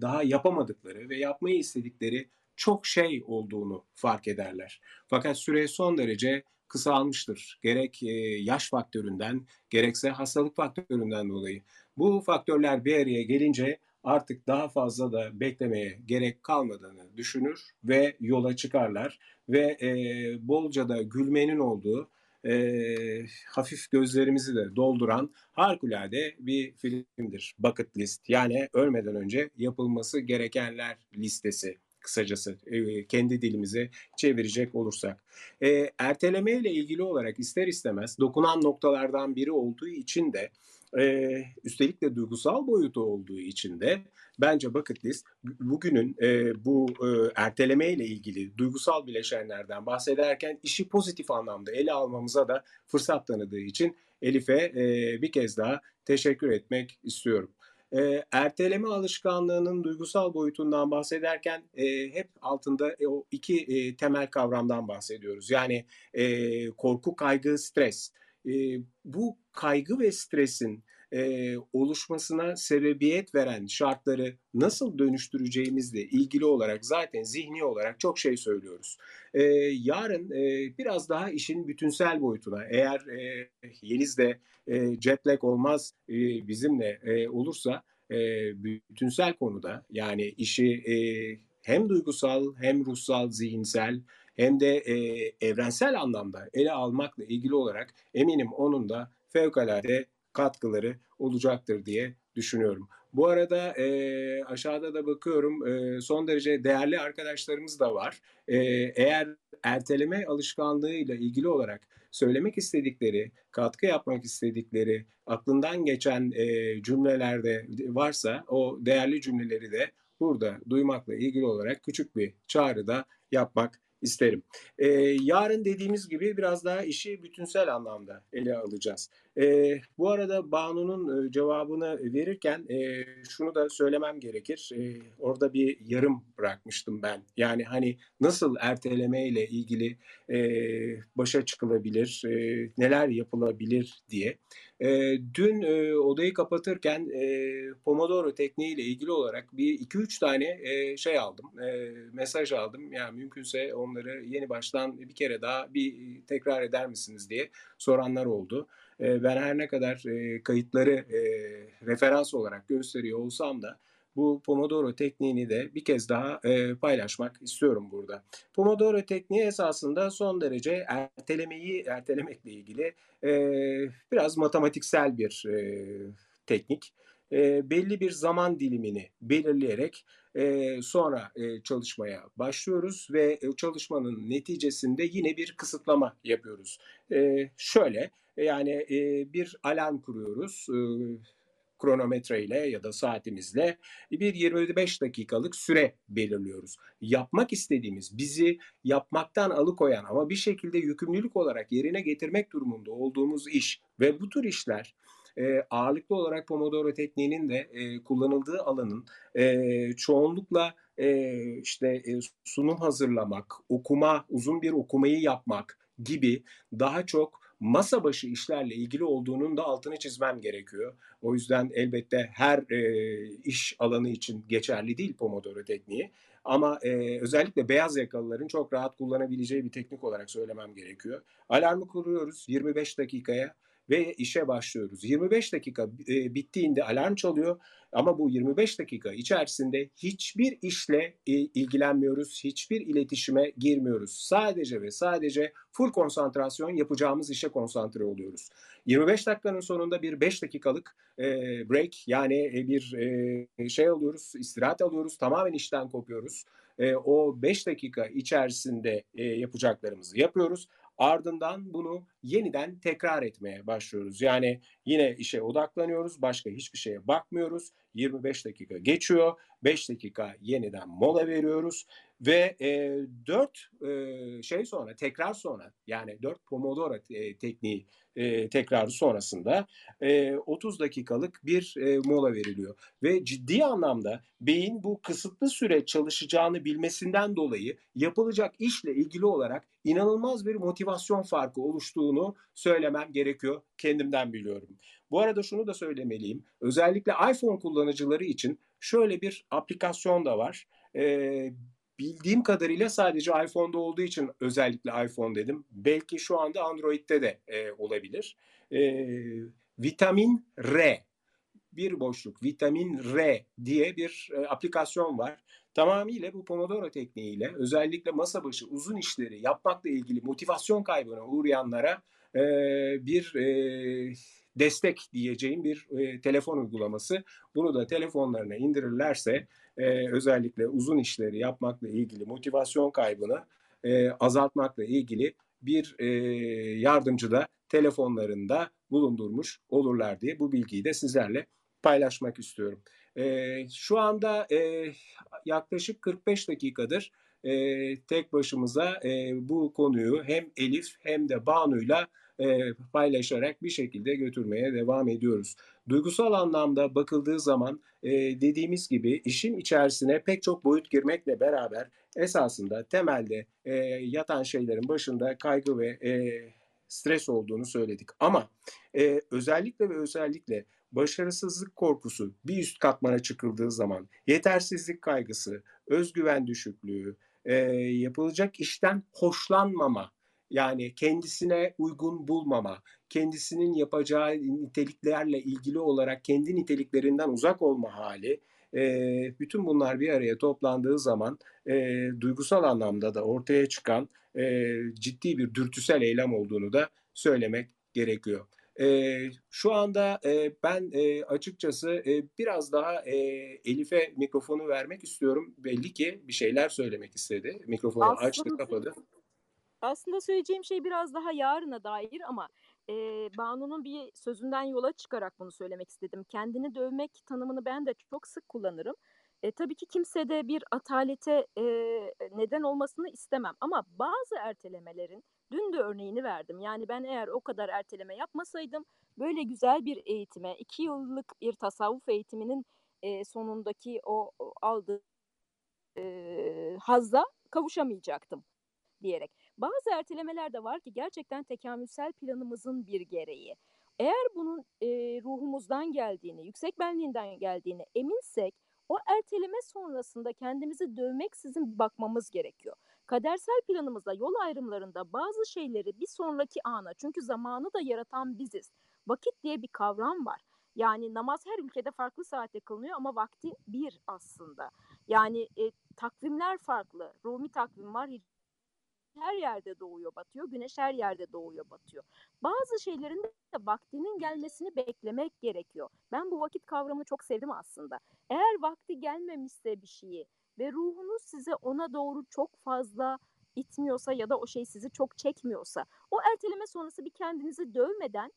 S1: daha yapamadıkları ve yapmayı istedikleri çok şey olduğunu fark ederler. Fakat süre son derece kısalmıştır. Gerek e, yaş faktöründen gerekse hastalık faktöründen dolayı. Bu faktörler bir araya gelince artık daha fazla da beklemeye gerek kalmadığını düşünür ve yola çıkarlar ve e, bolca da gülmenin olduğu e, hafif gözlerimizi de dolduran harikulade bir filmdir. Bucket List yani ölmeden önce yapılması gerekenler listesi kısacası e, kendi dilimize çevirecek olursak. E, erteleme ile ilgili olarak ister istemez dokunan noktalardan biri olduğu için de e, üstelik de duygusal boyutu olduğu için de bence bucket list bugünün e, bu e, erteleme ile ilgili duygusal bileşenlerden bahsederken işi pozitif anlamda ele almamıza da fırsat tanıdığı için Elif'e e, bir kez daha teşekkür etmek istiyorum. E, erteleme alışkanlığının duygusal boyutundan bahsederken e, hep altında e, o iki e, temel kavramdan bahsediyoruz. Yani e, korku, kaygı, stres. E, bu kaygı ve stresin e, oluşmasına sebebiyet veren şartları nasıl dönüştüreceğimizle ilgili olarak zaten zihni olarak çok şey söylüyoruz. E, yarın e, biraz daha işin bütünsel boyutuna eğer e, Yeliz de e, jet lag olmaz e, bizimle e, olursa e, bütünsel konuda yani işi e, hem duygusal hem ruhsal zihinsel hem de e, evrensel anlamda ele almakla ilgili olarak eminim onun da fevkalade katkıları olacaktır diye düşünüyorum. Bu arada e, aşağıda da bakıyorum e, son derece değerli arkadaşlarımız da var. E, eğer erteleme alışkanlığıyla ilgili olarak söylemek istedikleri, katkı yapmak istedikleri, aklından geçen e, cümlelerde varsa o değerli cümleleri de burada duymakla ilgili olarak küçük bir çağrı da yapmak isterim. E, yarın dediğimiz gibi biraz daha işi bütünsel anlamda ele alacağız. E, bu arada Banu'nun cevabını verirken e, şunu da söylemem gerekir. E, orada bir yarım bırakmıştım ben. Yani hani nasıl erteleme ile ilgili e, başa çıkılabilir, e, neler yapılabilir diye. E, dün e, odayı kapatırken e, Pomodoro tekniğiyle ilgili olarak bir iki üç tane e, şey aldım, e, mesaj aldım. Yani mümkünse onları yeni baştan bir kere daha bir tekrar eder misiniz diye soranlar oldu. Ben her ne kadar kayıtları referans olarak gösteriyor olsam da bu Pomodoro tekniğini de bir kez daha e, paylaşmak istiyorum burada. Pomodoro tekniği esasında son derece ertelemeyi ertelemekle ilgili e, biraz matematiksel bir e, teknik. E, belli bir zaman dilimini belirleyerek e, sonra e, çalışmaya başlıyoruz ve e, çalışmanın neticesinde yine bir kısıtlama yapıyoruz. E, şöyle yani e, bir alarm kuruyoruz. E, kronometre ile ya da saatimizle bir 25 dakikalık süre belirliyoruz. Yapmak istediğimiz, bizi yapmaktan alıkoyan ama bir şekilde yükümlülük olarak yerine getirmek durumunda olduğumuz iş ve bu tür işler e, ağırlıklı olarak Pomodoro tekniğinin de e, kullanıldığı alanın e, çoğunlukla e, işte e, sunum hazırlamak, okuma, uzun bir okumayı yapmak gibi daha çok masa başı işlerle ilgili olduğunun da altını çizmem gerekiyor. O yüzden elbette her e, iş alanı için geçerli değil Pomodoro tekniği. Ama e, özellikle beyaz yakalıların çok rahat kullanabileceği bir teknik olarak söylemem gerekiyor. Alarmı kuruyoruz 25 dakikaya ve işe başlıyoruz. 25 dakika e, bittiğinde alarm çalıyor ama bu 25 dakika içerisinde hiçbir işle e, ilgilenmiyoruz, hiçbir iletişime girmiyoruz. Sadece ve sadece full konsantrasyon yapacağımız işe konsantre oluyoruz. 25 dakikanın sonunda bir 5 dakikalık e, break yani e, bir e, şey alıyoruz, istirahat alıyoruz, tamamen işten kopuyoruz. E, o 5 dakika içerisinde e, yapacaklarımızı yapıyoruz. Ardından bunu yeniden tekrar etmeye başlıyoruz. Yani yine işe odaklanıyoruz, başka hiçbir şeye bakmıyoruz. 25 dakika geçiyor, 5 dakika yeniden mola veriyoruz ve e, 4 e, şey sonra tekrar sonra yani 4 Pomodoro e, tekniği e, tekrarı sonrasında e, 30 dakikalık bir e, mola veriliyor. Ve ciddi anlamda beyin bu kısıtlı süre çalışacağını bilmesinden dolayı yapılacak işle ilgili olarak inanılmaz bir motivasyon farkı oluştuğunu söylemem gerekiyor. Kendimden biliyorum. Bu arada şunu da söylemeliyim. Özellikle iPhone kullanıcıları için şöyle bir aplikasyon da var. Ee, bildiğim kadarıyla sadece iPhone'da olduğu için özellikle iPhone dedim. Belki şu anda Android'de de e, olabilir. E, vitamin R bir boşluk vitamin R diye bir e, aplikasyon var. Tamamıyla bu Pomodoro tekniğiyle özellikle masa başı uzun işleri yapmakla ilgili motivasyon kaybına uğrayanlara e, bir e, destek diyeceğim bir e, telefon uygulaması. Bunu da telefonlarına indirirlerse e, özellikle uzun işleri yapmakla ilgili motivasyon kaybını e, azaltmakla ilgili bir e, yardımcı da telefonlarında bulundurmuş olurlar diye bu bilgiyi de sizlerle paylaşmak istiyorum. E, şu anda e, yaklaşık 45 dakikadır e, tek başımıza e, bu konuyu hem Elif hem de Banu'yla e, paylaşarak bir şekilde götürmeye devam ediyoruz. Duygusal anlamda bakıldığı zaman e, dediğimiz gibi işin içerisine pek çok boyut girmekle beraber esasında temelde e, yatan şeylerin başında kaygı ve e, stres olduğunu söyledik. Ama e, özellikle ve özellikle başarısızlık korkusu bir üst katmana çıkıldığı zaman yetersizlik kaygısı, özgüven düşüklüğü, e, yapılacak işten hoşlanmama yani kendisine uygun bulmama, kendisinin yapacağı niteliklerle ilgili olarak kendi niteliklerinden uzak olma hali, e, bütün bunlar bir araya toplandığı zaman e, duygusal anlamda da ortaya çıkan e, ciddi bir dürtüsel eylem olduğunu da söylemek gerekiyor. E, şu anda e, ben e, açıkçası e, biraz daha e, Elif'e mikrofonu vermek istiyorum. Belli ki bir şeyler söylemek istedi. Mikrofonu Aslında... açtı kapadı
S3: aslında söyleyeceğim şey biraz daha yarına dair ama e, Banu'nun bir sözünden yola çıkarak bunu söylemek istedim. Kendini dövmek tanımını ben de çok sık kullanırım. E, tabii ki kimse de bir atalete e, neden olmasını istemem ama bazı ertelemelerin dün de örneğini verdim. Yani ben eğer o kadar erteleme yapmasaydım böyle güzel bir eğitime, iki yıllık bir tasavvuf eğitiminin e, sonundaki o, aldığı e, hazza kavuşamayacaktım diyerek. Bazı ertelemeler de var ki gerçekten tekamülsel planımızın bir gereği. Eğer bunun e, ruhumuzdan geldiğini, yüksek benliğinden geldiğini eminsek o erteleme sonrasında kendimizi dövmeksizin bakmamız gerekiyor. Kadersel planımızda yol ayrımlarında bazı şeyleri bir sonraki ana çünkü zamanı da yaratan biziz. Vakit diye bir kavram var. Yani namaz her ülkede farklı saatte kılınıyor ama vakti bir aslında. Yani e, takvimler farklı. Rumi takvim var, her yerde doğuyor batıyor, güneş her yerde doğuyor batıyor. Bazı şeylerin de vaktinin gelmesini beklemek gerekiyor. Ben bu vakit kavramını çok sevdim aslında. Eğer vakti gelmemişse bir şeyi ve ruhunuz size ona doğru çok fazla itmiyorsa ya da o şey sizi çok çekmiyorsa o erteleme sonrası bir kendinizi dövmeden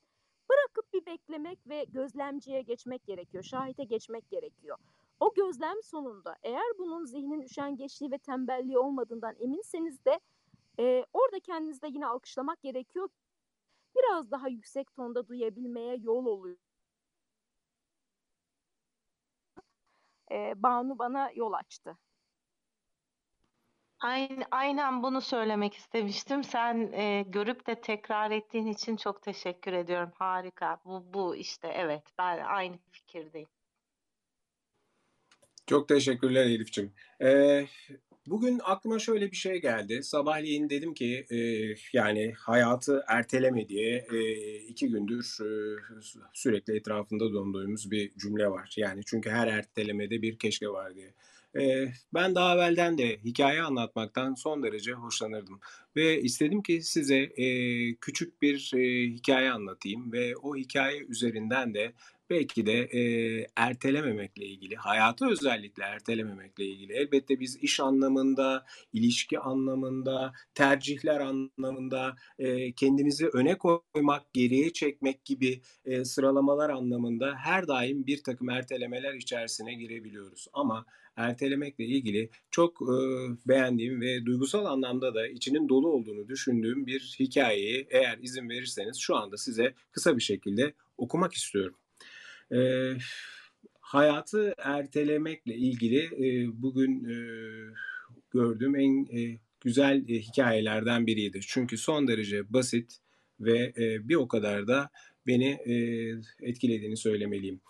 S3: bırakıp bir beklemek ve gözlemciye geçmek gerekiyor. Şahite geçmek gerekiyor. O gözlem sonunda eğer bunun zihnin üşengeçliği ve tembelliği olmadığından eminseniz de e, orada kendinizde yine alkışlamak gerekiyor. Biraz daha yüksek tonda duyabilmeye yol oluyor. E, Banu bana yol açtı.
S2: Aynen, aynen bunu söylemek istemiştim. Sen e, görüp de tekrar ettiğin için çok teşekkür ediyorum. Harika. Bu, bu işte evet ben aynı fikirdeyim.
S1: Çok teşekkürler Elif'ciğim. Ee, bugün aklıma şöyle bir şey geldi. Sabahleyin dedim ki e, yani hayatı erteleme diye e, iki gündür e, sürekli etrafında döndüğümüz bir cümle var. Yani çünkü her ertelemede bir keşke var diye. E, ben daha evvelden de hikaye anlatmaktan son derece hoşlanırdım. Ve istedim ki size e, küçük bir e, hikaye anlatayım ve o hikaye üzerinden de belki de e, ertelememekle ilgili, hayatı özellikle ertelememekle ilgili. Elbette biz iş anlamında, ilişki anlamında, tercihler anlamında, e, kendimizi öne koymak, geriye çekmek gibi e, sıralamalar anlamında her daim bir takım ertelemeler içerisine girebiliyoruz. Ama ertelemekle ilgili çok e, beğendiğim ve duygusal anlamda da içinin dolu olduğunu düşündüğüm bir hikayeyi eğer izin verirseniz şu anda size kısa bir şekilde okumak istiyorum. E, hayatı ertelemekle ilgili e, bugün e, gördüğüm en e, güzel e, hikayelerden biriydi. Çünkü son derece basit ve e, bir o kadar da beni e, etkilediğini söylemeliyim.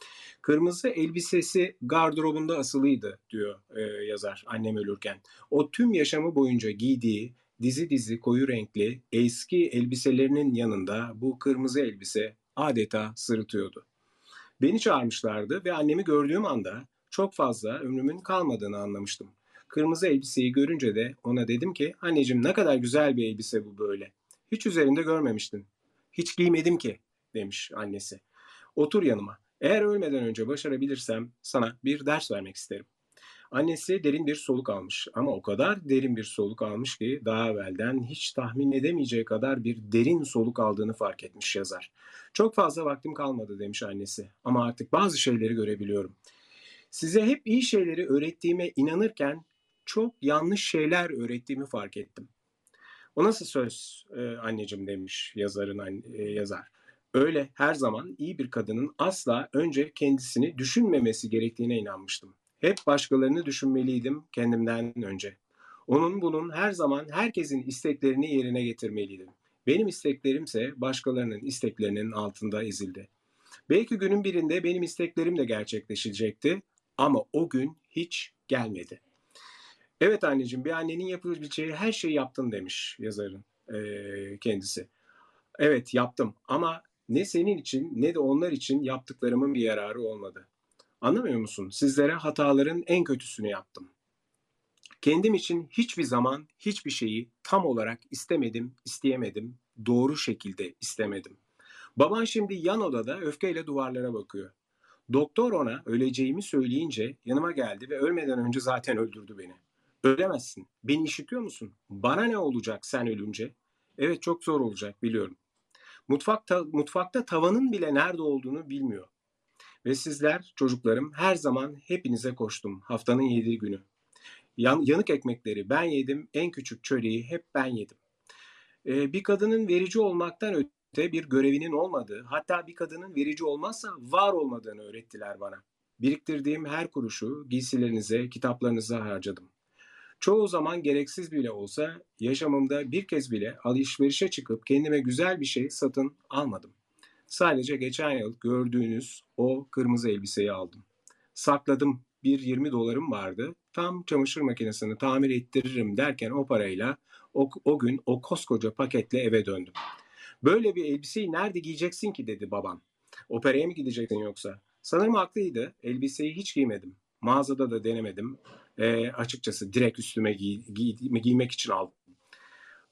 S1: Kırmızı elbisesi gardırobunda asılıydı diyor e, yazar annem ölürken. O tüm yaşamı boyunca giydiği dizi dizi koyu renkli eski elbiselerinin yanında bu kırmızı elbise adeta sırıtıyordu. Beni çağırmışlardı ve annemi gördüğüm anda çok fazla ömrümün kalmadığını anlamıştım. Kırmızı elbiseyi görünce de ona dedim ki anneciğim ne kadar güzel bir elbise bu böyle. Hiç üzerinde görmemiştin. Hiç giymedim ki demiş annesi. Otur yanıma. Eğer ölmeden önce başarabilirsem sana bir ders vermek isterim. Annesi derin bir soluk almış ama o kadar derin bir soluk almış ki daha evvelden hiç tahmin edemeyeceği kadar bir derin soluk aldığını fark etmiş yazar. Çok fazla vaktim kalmadı demiş annesi ama artık bazı şeyleri görebiliyorum. Size hep iyi şeyleri öğrettiğime inanırken çok yanlış şeyler öğrettiğimi fark ettim. O nasıl söz e, anneciğim demiş yazarın e, yazar. Öyle her zaman iyi bir kadının asla önce kendisini düşünmemesi gerektiğine inanmıştım. Hep başkalarını düşünmeliydim kendimden önce. Onun bunun her zaman herkesin isteklerini yerine getirmeliydim. Benim isteklerimse başkalarının isteklerinin altında ezildi. Belki günün birinde benim isteklerim de gerçekleşecekti ama o gün hiç gelmedi. Evet anneciğim bir annenin yapabileceği her şeyi yaptın demiş yazarın e, kendisi. Evet yaptım ama ne senin için ne de onlar için yaptıklarımın bir yararı olmadı. Anlamıyor musun? Sizlere hataların en kötüsünü yaptım. Kendim için hiçbir zaman hiçbir şeyi tam olarak istemedim, isteyemedim, doğru şekilde istemedim. Baban şimdi yan odada öfkeyle duvarlara bakıyor. Doktor ona öleceğimi söyleyince yanıma geldi ve ölmeden önce zaten öldürdü beni. Ölemezsin. Beni işitiyor musun? Bana ne olacak sen ölünce? Evet çok zor olacak biliyorum. Mutfakta, mutfakta tavanın bile nerede olduğunu bilmiyor. Ve sizler çocuklarım her zaman hepinize koştum haftanın yedi günü. Yan, yanık ekmekleri ben yedim, en küçük çöreği hep ben yedim. Ee, bir kadının verici olmaktan öte bir görevinin olmadığı, hatta bir kadının verici olmazsa var olmadığını öğrettiler bana. Biriktirdiğim her kuruşu giysilerinize, kitaplarınıza harcadım. Çoğu zaman gereksiz bile olsa yaşamımda bir kez bile alışverişe çıkıp kendime güzel bir şey satın almadım. Sadece geçen yıl gördüğünüz o kırmızı elbiseyi aldım. Sakladım bir 20 dolarım vardı. Tam çamaşır makinesini tamir ettiririm derken o parayla o, o gün o koskoca paketle eve döndüm. Böyle bir elbiseyi nerede giyeceksin ki dedi babam. Operaya mı gideceksin yoksa? Sanırım haklıydı. Elbiseyi hiç giymedim. Mağazada da denemedim. E, açıkçası direkt üstüme giy, giy, giymek için aldım.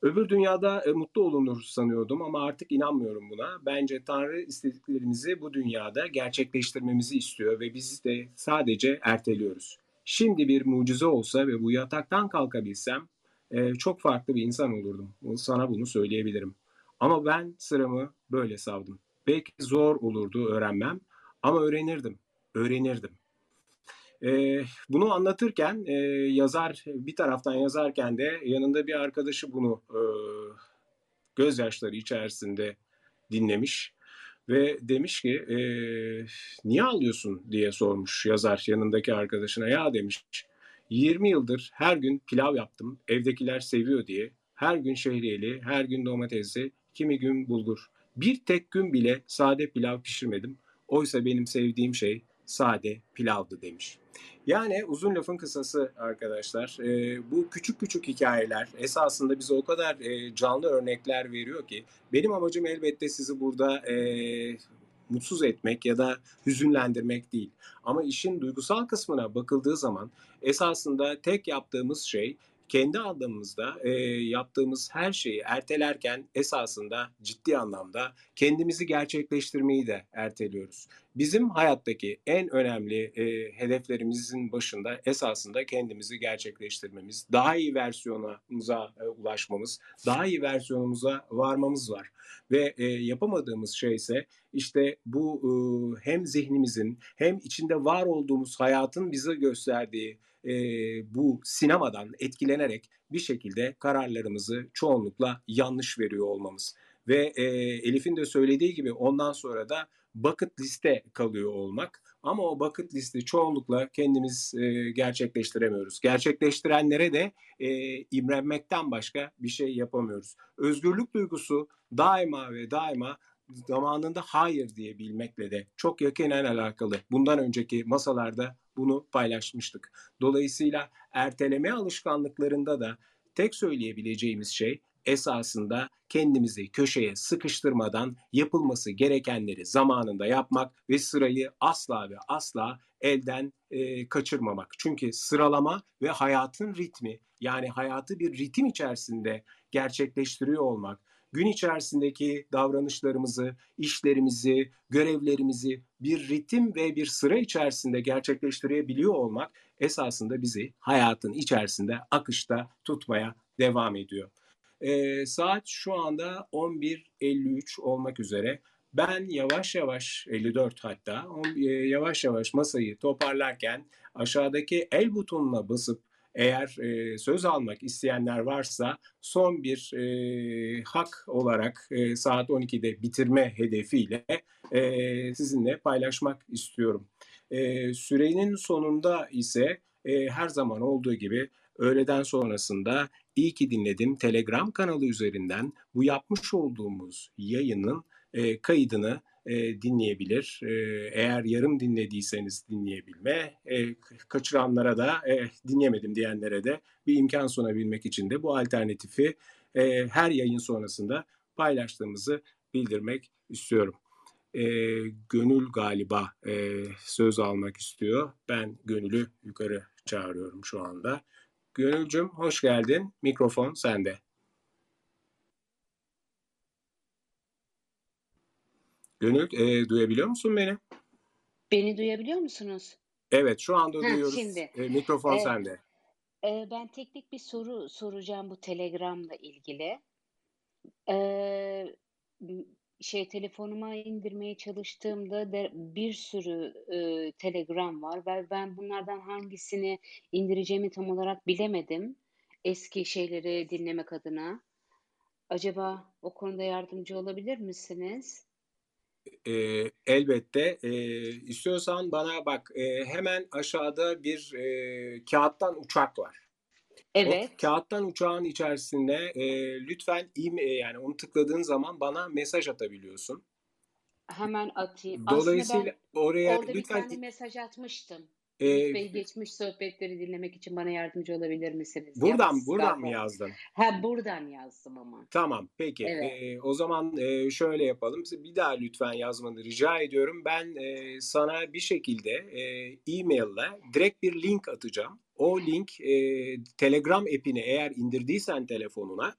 S1: Öbür dünyada e, mutlu olunur sanıyordum ama artık inanmıyorum buna. Bence Tanrı istediklerimizi bu dünyada gerçekleştirmemizi istiyor ve biz de sadece erteliyoruz. Şimdi bir mucize olsa ve bu yataktan kalkabilsem e, çok farklı bir insan olurdum. Sana bunu söyleyebilirim. Ama ben sıramı böyle savdım. Belki zor olurdu öğrenmem ama öğrenirdim. Öğrenirdim. E, bunu anlatırken e, yazar bir taraftan yazarken de yanında bir arkadaşı bunu e, gözyaşları içerisinde dinlemiş ve demiş ki e, niye ağlıyorsun? diye sormuş yazar yanındaki arkadaşına. Ya demiş 20 yıldır her gün pilav yaptım evdekiler seviyor diye. Her gün şehriyeli her gün domatesli kimi gün bulgur. Bir tek gün bile sade pilav pişirmedim. Oysa benim sevdiğim şey sade pilavdı demiş. Yani uzun lafın kısası arkadaşlar e, bu küçük küçük hikayeler esasında bize o kadar e, canlı örnekler veriyor ki benim amacım elbette sizi burada e, mutsuz etmek ya da hüzünlendirmek değil. Ama işin duygusal kısmına bakıldığı zaman esasında tek yaptığımız şey kendi anlamımızda e, yaptığımız her şeyi ertelerken esasında ciddi anlamda kendimizi gerçekleştirmeyi de erteliyoruz. Bizim hayattaki en önemli e, hedeflerimizin başında esasında kendimizi gerçekleştirmemiz, daha iyi versiyonumuza e, ulaşmamız, daha iyi versiyonumuza varmamız var. Ve e, yapamadığımız şey ise işte bu e, hem zihnimizin hem içinde var olduğumuz hayatın bize gösterdiği e, bu sinemadan etkilenerek bir şekilde kararlarımızı çoğunlukla yanlış veriyor olmamız. Ve e, Elif'in de söylediği gibi ondan sonra da bucket liste kalıyor olmak. Ama o bucket listi çoğunlukla kendimiz e, gerçekleştiremiyoruz. Gerçekleştirenlere de e, imrenmekten başka bir şey yapamıyoruz. Özgürlük duygusu daima ve daima zamanında hayır diyebilmekle de çok yakinen alakalı. Bundan önceki masalarda bunu paylaşmıştık. Dolayısıyla erteleme alışkanlıklarında da tek söyleyebileceğimiz şey esasında kendimizi köşeye sıkıştırmadan yapılması gerekenleri zamanında yapmak ve sırayı asla ve asla elden e, kaçırmamak. Çünkü sıralama ve hayatın ritmi yani hayatı bir ritim içerisinde gerçekleştiriyor olmak gün içerisindeki davranışlarımızı, işlerimizi, görevlerimizi bir ritim ve bir sıra içerisinde gerçekleştirebiliyor olmak esasında bizi hayatın içerisinde akışta tutmaya devam ediyor. E, saat şu anda 11.53 olmak üzere. Ben yavaş yavaş 54 hatta yavaş yavaş masayı toparlarken aşağıdaki el butonuna basıp eğer e, söz almak isteyenler varsa son bir e, hak olarak e, saat 12'de bitirme hedefiyle e, sizinle paylaşmak istiyorum. E, sürenin sonunda ise e, her zaman olduğu gibi öğleden sonrasında iyi ki dinledim Telegram kanalı üzerinden bu yapmış olduğumuz yayının e, kaydını e, dinleyebilir. E, eğer yarım dinlediyseniz dinleyebilme, e, kaçıranlara da e, dinleyemedim diyenlere de bir imkan sunabilmek için de bu alternatifi e, her yayın sonrasında paylaştığımızı bildirmek istiyorum. E, Gönül galiba e, söz almak istiyor. Ben Gönül'ü yukarı çağırıyorum şu anda. Gönülcüm hoş geldin. Mikrofon sende. Gönül e, duyabiliyor musun beni?
S4: Beni duyabiliyor musunuz?
S1: Evet şu anda
S4: Heh,
S1: duyuyoruz.
S4: şimdi.
S1: E, mikrofon
S4: E,
S1: sende.
S4: e, ben teknik bir soru soracağım bu Telegram'la ilgili. E, şey telefonuma indirmeye çalıştığımda de bir sürü e, Telegram var ve ben bunlardan hangisini indireceğimi tam olarak bilemedim. Eski şeyleri dinlemek adına. Acaba o konuda yardımcı olabilir misiniz?
S1: E, elbette. E, istiyorsan bana bak e, hemen aşağıda bir e, kağıttan uçak var.
S4: Evet.
S1: O kağıttan uçağın içerisinde e, lütfen e yani onu tıkladığın zaman bana mesaj atabiliyorsun.
S4: Hemen atayım.
S1: Dolayısıyla
S4: Aslında
S1: oraya
S4: ben orada
S1: lütfen
S4: bir tane mesaj atmıştım.
S1: Ee,
S4: Bey geçmiş sohbetleri dinlemek için bana yardımcı olabilir misiniz?
S1: buradan
S4: Yalnız
S1: buradan mı yazdın?
S4: Ha buradan yazdım ama.
S1: Tamam peki.
S4: Evet.
S1: Ee, o zaman e, şöyle yapalım. Bir daha lütfen yazmanı rica ediyorum. Ben e, sana bir şekilde e, e-maille direkt bir link atacağım. O link e, Telegram app'ini eğer indirdiysen telefonuna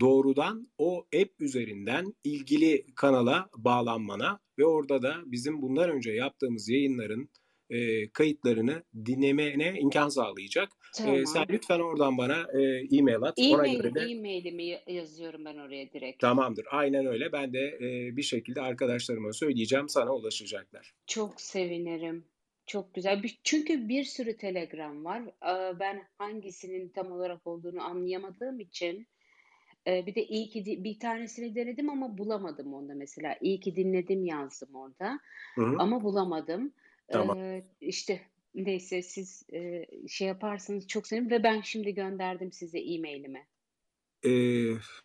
S1: doğrudan o app üzerinden ilgili kanala bağlanmana ve orada da bizim bundan önce yaptığımız yayınların e, kayıtlarını dinlemene imkan sağlayacak.
S4: Tamam.
S1: E, sen lütfen oradan bana e, e-mail at. Ona
S4: E-mail,
S1: göre de
S4: e-mailimi ya- yazıyorum ben oraya direkt.
S1: Tamamdır. Aynen öyle. Ben de e, bir şekilde arkadaşlarıma söyleyeceğim. Sana ulaşacaklar.
S4: Çok sevinirim. Çok güzel. Çünkü bir sürü Telegram var. Ee, Ben hangisinin tam olarak olduğunu anlayamadığım için e, bir de iyi ki bir tanesini denedim ama bulamadım onda mesela. İyi ki dinledim yazdım orada
S1: Hı hı.
S4: ama bulamadım.
S1: Tamam.
S4: Ee, işte neyse siz e, şey yaparsanız çok sevinirim ve ben şimdi gönderdim size e-mailimi.
S1: E,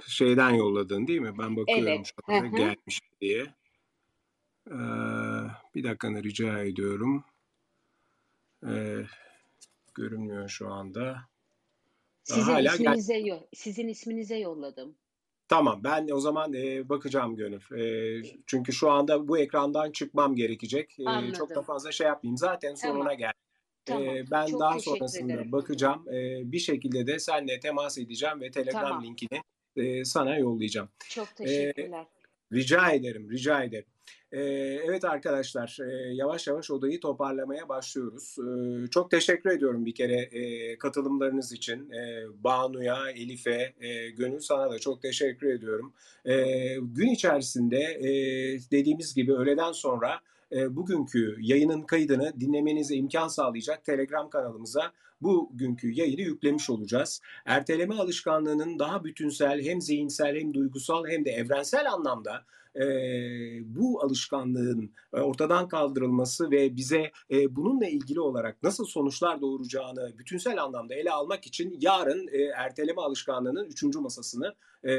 S1: şeyden yolladın değil mi? Ben bakıyorum
S4: Evet.
S1: şu anda gelmiş diye. E, bir dakikanı rica ediyorum. E, görünmüyor şu anda.
S4: Sizin
S1: hala gel-
S4: isminize yo- sizin isminize yolladım.
S1: Tamam ben o zaman e, bakacağım Gönül. E, çünkü şu anda bu ekrandan çıkmam gerekecek. E, çok da fazla şey yapmayayım. Zaten sonuna
S4: Tamam.
S1: gel.
S4: Tamam.
S1: Ee, ben
S4: Çok
S1: daha sonrasında
S4: ederim.
S1: bakacağım. Ee, bir şekilde de seninle temas edeceğim ve Telegram
S4: Tamam.
S1: linkini e, sana yollayacağım.
S4: Çok teşekkürler.
S1: Rica ederim, rica ederim. Ee, evet arkadaşlar, e, yavaş yavaş odayı toparlamaya başlıyoruz. Ee, çok teşekkür ediyorum bir kere e, katılımlarınız için. E, Banu'ya, Elif'e, e, Gönül sana da çok teşekkür ediyorum. Gün içerisinde dediğimiz gibi öğleden sonra bugünkü yayının kaydını dinlemenize imkan sağlayacak Telegram kanalımıza bugünkü yayını yüklemiş olacağız. Erteleme alışkanlığının daha bütünsel hem zihinsel hem duygusal hem de evrensel anlamda e, bu alışkanlığın e, ortadan kaldırılması ve bize e, bununla ilgili olarak nasıl sonuçlar doğuracağını bütünsel anlamda ele almak için yarın e, erteleme alışkanlığının üçüncü masasını e,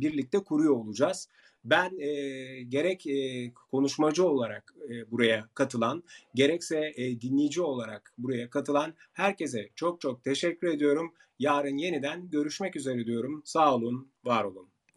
S1: birlikte kuruyor olacağız. Ben e, gerek e, konuşmacı olarak e, buraya katılan, gerekse e, dinleyici olarak buraya katılan herkese çok çok teşekkür ediyorum. Yarın yeniden görüşmek üzere diyorum. Sağ olun, var olun.